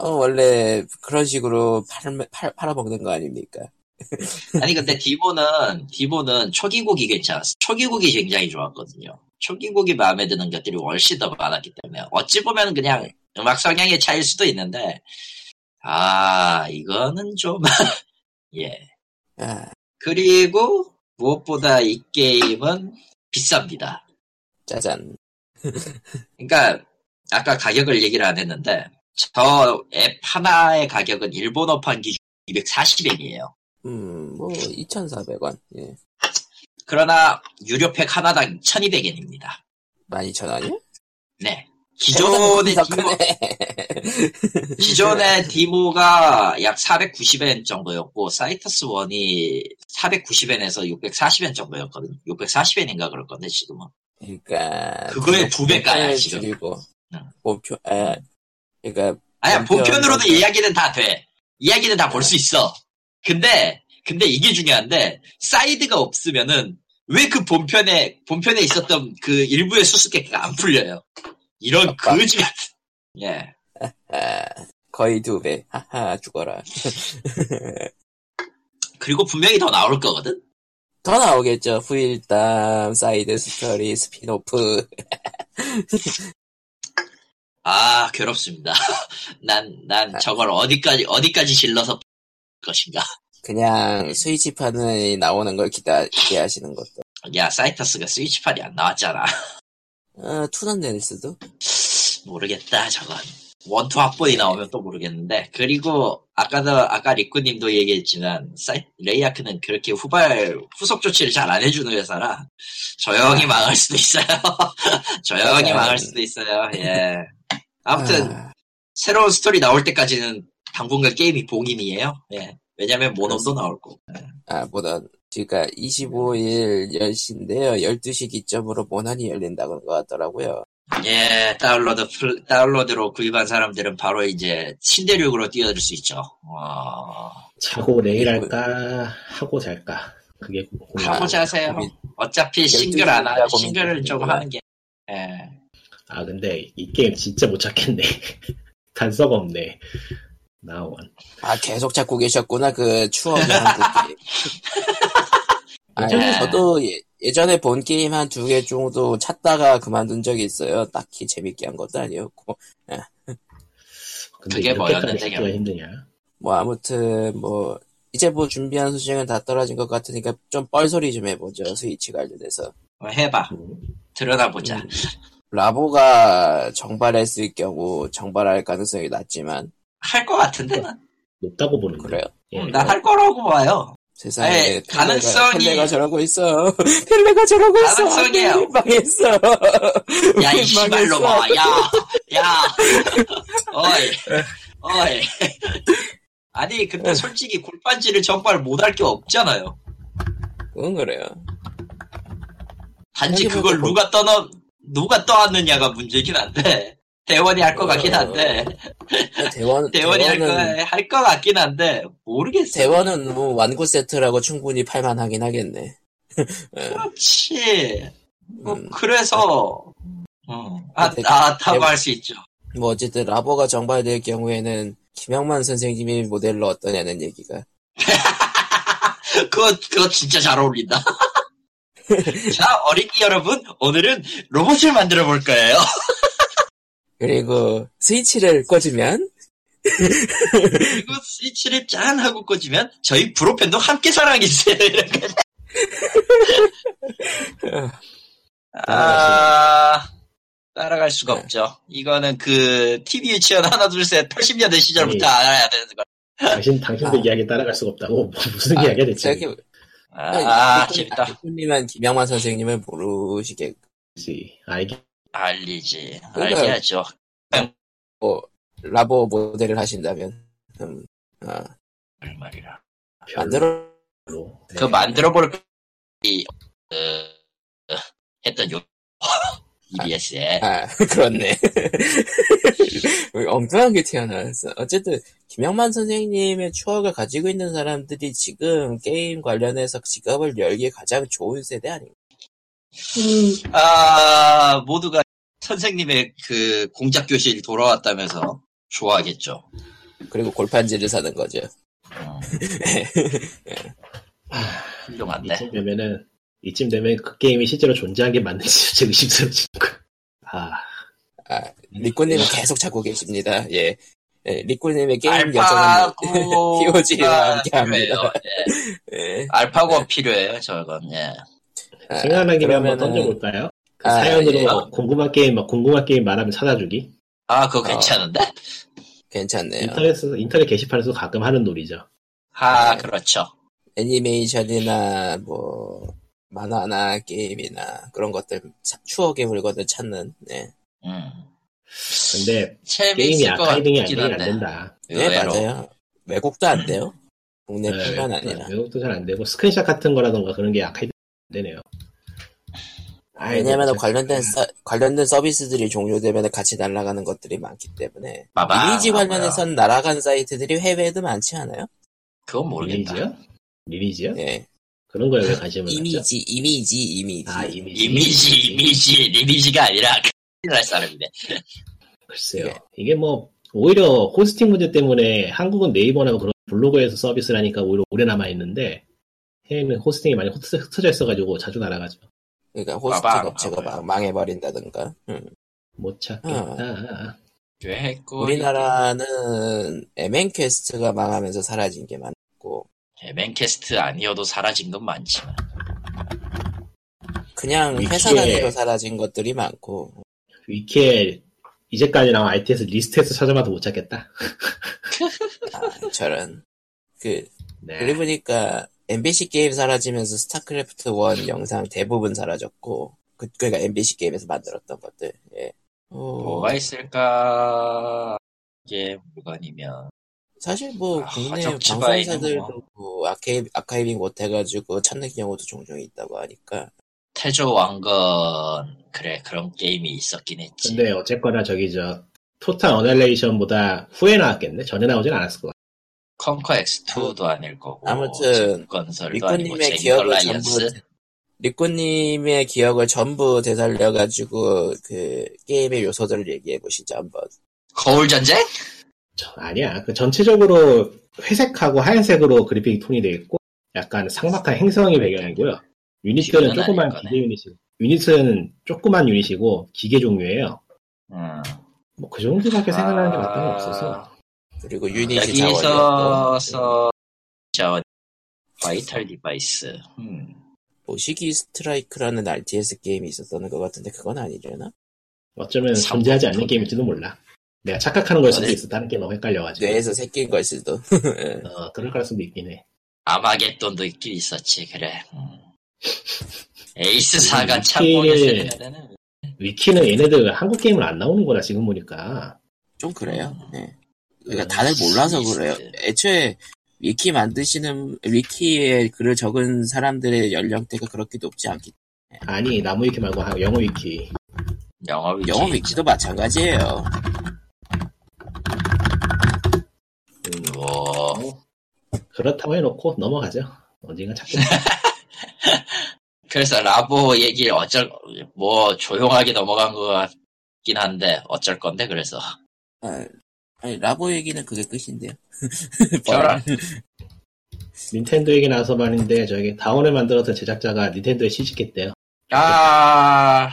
어, 원래 그런 식으로 팔, 팔, 팔아먹는 거 아닙니까? 아니 근데 디보는 디보는 초기곡이 괜찮았어. 초기곡이 굉장히 좋았거든요. 초기곡이 마음에 드는 것들이 훨씬 더 많았기 때문에 어찌 보면 그냥 음악 성향의 차이일 수도 있는데 아 이거는 좀 예. 아, 그리고 무엇보다 이 게임은 비쌉니다. 짜잔. 그러니까 아까 가격을 얘기를 안 했는데 저 앱 하나의 가격은 일본어판 기준 240엔이에요. 음, 뭐 2,400원. 예. 그러나 유료팩 하나당 1200엔입니다. 12,000원이요? 네. 기존의 디모, 기존의 디모가 약 490엔 정도였고, 사이터스 1이 490엔에서 640엔 정도였거든요. 640엔인가 그럴 건데, 지금은. 그러니까 그거의 두 배가야, 지금. 줄이고 응. 본편, 아, 그러니까 본편- 본편으로도 이야기는 다 돼. 이야기는 다 볼 수 있어. 근데, 근데 이게 중요한데, 사이드가 없으면은, 왜 그 본편에, 본편에 있었던 그 일부의 수수께끼가 안 풀려요. 이런. 거지 같은. 예. 아, 거의 두 배. 하하 죽어라. 그리고 분명히 더 나올 거거든? 더 나오겠죠. 후일담, side story, spin-off. 아, 괴롭습니다. 난, 난 저걸 어디까지, 어디까지 질러서 것인가. 그냥 스위치판에 나오는 걸 기다, 기대하시는 것도. 야, 사이터스가 스위치판이 안 나왔잖아. 어, two는 낼 수도. 모르겠다, 저건. one two 합본이 나오면 또 모르겠는데. 그리고, 아까도, 아까 리꾸님도 얘기했지만, 사이, 레이아크는 그렇게 후발, 후속 조치를 잘 안 해주는 회사라, 조용히 망할 수도 있어요. 조용히. 망할 수도 있어요, 예. 아무튼, 아, 새로운 스토리 나올 때까지는 당분간 게임이 봉인이에요. 예. 왜냐면 몬헌도 나올 거고. 아, 뭐다. 그러니까 25일 10시인데요. 12시 기점으로 몬헌이 열린다는 것 같더라고요. 예, 다운로드, 플- 다운로드로 구입한 사람들은 바로 이제 신대륙으로 뛰어들 수 있죠. 어, 자고 내일 할까 하고 잘까 그게 고민. 하고 자세요. 고민. 어차피 12 싱글 안 하, 싱글을 좀. 하는 게, 예. 아 근데 이 게임 진짜 못 찾겠네. 단서가 없네. 나원. 아, 계속 찾고 계셨구나. 그 추억의 한국 게임. 아, 네. 저도 예, 예전에 본 게임 한 두 개 정도 찾다가 그만둔 적이 있어요. 딱히 재밌게 한 것도 아니었고. 근데 그게 결국? 힘드냐? 뭐 아무튼 뭐 이제 뭐 준비한 소식은 다 떨어진 것 같으니까 좀 뻘소리 좀 해보죠. 스위치 관련해서. 어, 해봐. 음, 드러나보자. 음. 라보가 정발했을 경우 정발할 가능성이 낮지만 할 것 같은데, 난. 높다고 보는데. 그래요. 예. 난할 거라고 봐요. 세상에 아니, 가능성이- 펠레가 저러고 있어. 펠레가 저러고 있어. 가능성이에요. 망했어. 야, 이 우리 씨발로 봐. 야, 야. 어이, 어이. 아니, 근데 솔직히 골판지를 정말 못할 게 없잖아요. 그건 그래요. 단지 여기 그걸 보고 누가 떠넣, 누가 떠왔느냐가 문제긴 한데, 대원이 할 것 같긴 어, 한데, 대원 대원이 할 대원은 거, 할것 같긴 한데, 모르겠어. 대원은 뭐 완구 세트라고 충분히 팔만하긴 하겠네. 그렇지. 뭐, 음. 그래서, 음, 아, 근데 아, 다고 대원- 할수 있죠. 뭐 어쨌든 라보가 정발될 경우에는 김영만 선생님이 모델로 어떠냐는 얘기가 그거, 그거 진짜 잘 어울린다. 자, 어린이 여러분, 오늘은 로봇을 만들어 볼 거예요. 그리고 스위치를 꽂으면 그리고 스위치를 짠 하고 꽂으면 저희 브로펜도 함께 사랑해주세요. 이렇게. 아, 따라갈 수가 네. 없죠. 이거는 그, TV 유치원 하나, 둘, 셋, 80년대 시절부터 아니. 알아야 되는 거. 당신 당신들 아. 이야기 따라갈 수가 없다고 뭐, 무슨 이야기야 대체? 저기 아, 재밌다. 대표님만 김영만 선생님을 모르시겠고 알기 알리지. 그러니까요. 알려야죠. 라보 모델을 하신다면 음, 아, 그 말이라. 만들어. 네. 그 만들어볼 이, 어, 했던 요, EBS에. 아 그렇네 엉뚱한 게 튀어나왔어 어쨌든 김영만 선생님의 추억을 가지고 있는 사람들이 지금 게임 관련해서 직업을 열기에 가장 좋은 세대 아닌가 아, 모두가 선생님의 그 공작 교실 돌아왔다면서 좋아하겠죠. 그리고 골판지를 사는 거죠 어. 훌륭한데. 이쯤 되면은 이쯤 되면 그 게임이 실제로 존재한 게 맞는지 진짜 의심스러워지는 거야. 아 아, 리코님은 계속 찾고 계십니다. 예. 예, 리코님의 게임 알파고 여정은 POG와 함께 합니다. 예. 알파고 필요해요, 저건. 예. 아, 생각나는 김에 한번 던져볼까요? 그 아, 사연으로 예. 궁금한 게임 막 궁금한 게임 말하면 찾아주기. 아, 그거 어. 괜찮은데? 괜찮네요. 인터넷 인터넷 게시판에서 가끔 하는 놀이죠. 아, 그렇죠. 애니메이션이나 뭐 만화나 게임이나 그런 것들 차- 추억의 물건을 찾는 네, 음. 근데 게임이 아카이딩이 안 되긴 안. 된다. 네 의외로. 맞아요. 외국도 안 돼요. 국내 네, 뿐만 아니라 외국도 잘 안 되고 스크린샷 같은 거라던가 그런 게 아카이드 안 되네요. 왜냐면 진짜. 관련된 서, 관련된 서비스들이 종료되면 같이 날아가는 것들이 많기 때문에 봐봐. 이미지 뭐야. 관련해선 날아간 사이트들이 해외에도 많지 않아요? 그건 모르겠다. 리니지요? 리니지요? 예. 그런 거에 왜 관심을 갖죠? 이미지 이미지 이미지 아 이미지. 이미지, 이미지, 리니지가 아니라 큰일 날 사람이네. 글쎄요. 예. 이게 뭐 오히려 호스팅 문제 때문에 한국은 네이버나 그런 블로그에서 서비스를 하니까 오히려 오래 남아 있는데 해외는 호스팅이 많이 흩어져, 있어가지고 자주 날아가죠. 그러니까 호스팅 업체가. 막 망해버린다든가 음. 못 찾겠다. 됐고. 우리나라는 MN캐스트가 망하면서 사라진 게 많고 MN캐스트 아니어도 사라진 건 많지만. 그냥 위키에- 회사 단위로 사라진 것들이 많고 위키에 이제까지 나온 RTS 리스트에서 찾아봐도 못 찾겠다. 아, 저런 그 네. 그리고 보니까 MBC 게임 사라지면서 스타크래프트 1 영상 대부분 사라졌고 그, 그러니까 MBC 게임에서 만들었던 것들 예. 어, 뭐가 있을까? 이게 물건이면. 사실 뭐 아, 국내 방송사들도 뭐 아케이, 아카이빙 못해가지고 찾는 경우도 종종 있다고 하니까 태조 왕건, 그래, 그런 게임이 있었긴 했지. 근데 어쨌거나 저기 저 토탈 어널레이션보다 후에 나왔겠네. 전에 나오진 않았을 것 같아. 컨커 X2도 아닐 거고. 아무튼 리코님의 기억을. 전부 리코님의 기억을 전부 되살려가지고 그 게임의 요소들을 얘기해 보시죠 한번. 거울 전쟁? 저- 아니야. 그 전체적으로 회색하고 하얀색으로 그래픽이 톤이 돼 있고 약간 삭막한 행성이 배경이고요. 유닛들은 기계는 조그만. 기계 유닛이 유닛은 조그만 유닛이고 기계 종류예요. 음. 뭐그 정도밖에 생각나는 게 아, 마땅히 없어서 그리고 유닛이 여기서, 자원, 바이탈 디바이스. 음. 보시기 스트라이크라는 RTS 게임이 있었던 것 같은데 그건 아니려나? 어쩌면 삼- 존재하지 않는 게임일지도 몰라. 내가 착각하는 걸 수도 네. 있어. 다른 게임하고 헷갈려가지고. 뇌에서 새낀 걸 수도. 어, 그럴 가능성도 있긴 해. 아마겟돈도 있긴 있었지, 그래. 음. 에이스사가 음, 참고를 되는. 위키는 얘네들 한국 게임을 안 나오는 거라 지금 보니까 좀 그래요. 네. 그러니까 음, 다들 몰라서 그래요. 때. 애초에 위키 만드시는 위키에 글을 적은 사람들의 연령대가 그렇게 높지 않기 아니 나무 위키 말고 하- 영어 위키 영어 위키. 영어 위키도 마찬가지예요. 음, 뭐, 그렇다고 해놓고 넘어가죠 언젠가 찾겠 그래서 라보 얘기 어쩔, 뭐, 조용하게 넘어간 것 같긴 한데, 어쩔 건데, 그래서. 아, 아니 라보 얘기는 그게 끝인데요. 저런. 닌텐도 얘기 나와서 말인데 저기 다운을 만들었던 제작자가 닌텐도에 취직했대요 아,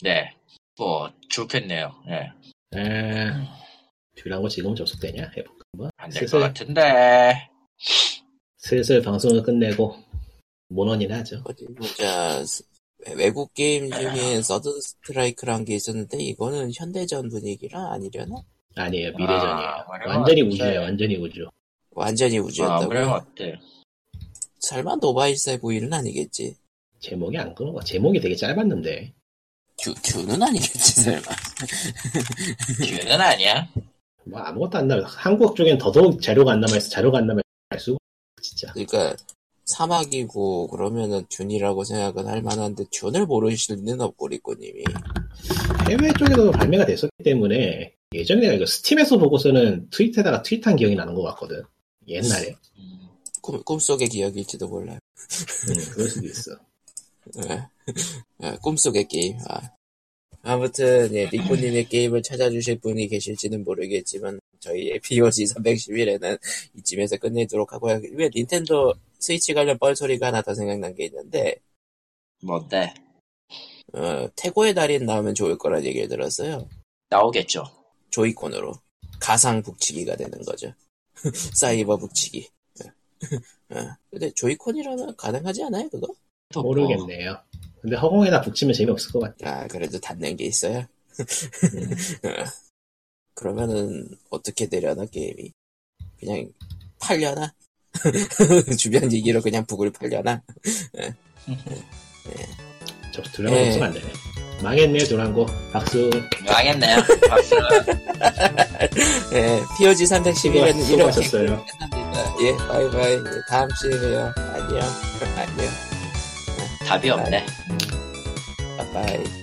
네. 뭐, 좋겠네요. 예. 에... 듀랑고 지금 접속되냐? 해볼까 한번 안될것 슬슬, 같은데. 슬슬 방송을 끝내고 모논이나 하죠 어디 보자. 스- 외국 게임 중에 서든 스트라이크란 게 있었는데 이거는 현대전 분위기라 아니려나? 아니에요 미래전이에요 아? 완전히 네. 우주예요 완전히 우주 완전히 아, 우주였다고. 그래, 어때? 설마 노바이스의 보이는 아니겠지. 제목이 안 끄는 거 제목이 되게 짧았는데 듀, 듀는 아니겠지 설마. 듀는 아니야. 뭐 아무것도 안 남아 한국 쪽엔 더더욱 자료가 안 남아있어 자료가 안 남아있어 알 수가 없어, 진짜 그러니까 사막이고 그러면은 듄이라고 생각은 할 만한데 듄을 모르실 리는 없고 리코님이. 해외 쪽에도 발매가 됐었기 때문에 예전에 내가 이거 스팀에서 보고서는 트위터에다가 트윗한 기억이 나는 것 같거든 옛날에 음, 꿈, 꿈속의 기억일지도 몰라요. 음, 그럴 수도 있어 예. 예, 꿈속의 게임. 아. 아무튼 예, 리코님의 게임을 찾아주실 분이 계실지는 모르겠지만 저희의 POG 311에는 이쯤에서 끝내도록 하고요. 왜 닌텐도 스위치 관련 뻘소리가 하나 더 생각난 게 있는데 뭔데? 어, 태고의 달인 나오면 좋을 거란 얘기를 들었어요. 나오겠죠. 조이콘으로 가상 북치기가 되는 거죠. 사이버 북치기. 예. 예. 근데 조이콘이라면 가능하지 않아요 그거? 또 뭐, 모르겠네요 근데 허공에다 붙이면 재미없을 것 같아 아 그래도 닿는 게 있어요. 예. 그러면은 어떻게 되려나 게임이 그냥 팔려나 주변 얘기로 그냥 북을 팔려나 저 두랑고 예. 없으면 안 되네 망했네요 두랑고 박수 망했네요. 박수. 예, POG 311에는 이렇게 수고하셨어요. 예, 바이바이. 예, 다음 주에 봬요. 안녕. 안녕. 답이 없네. 바이바이.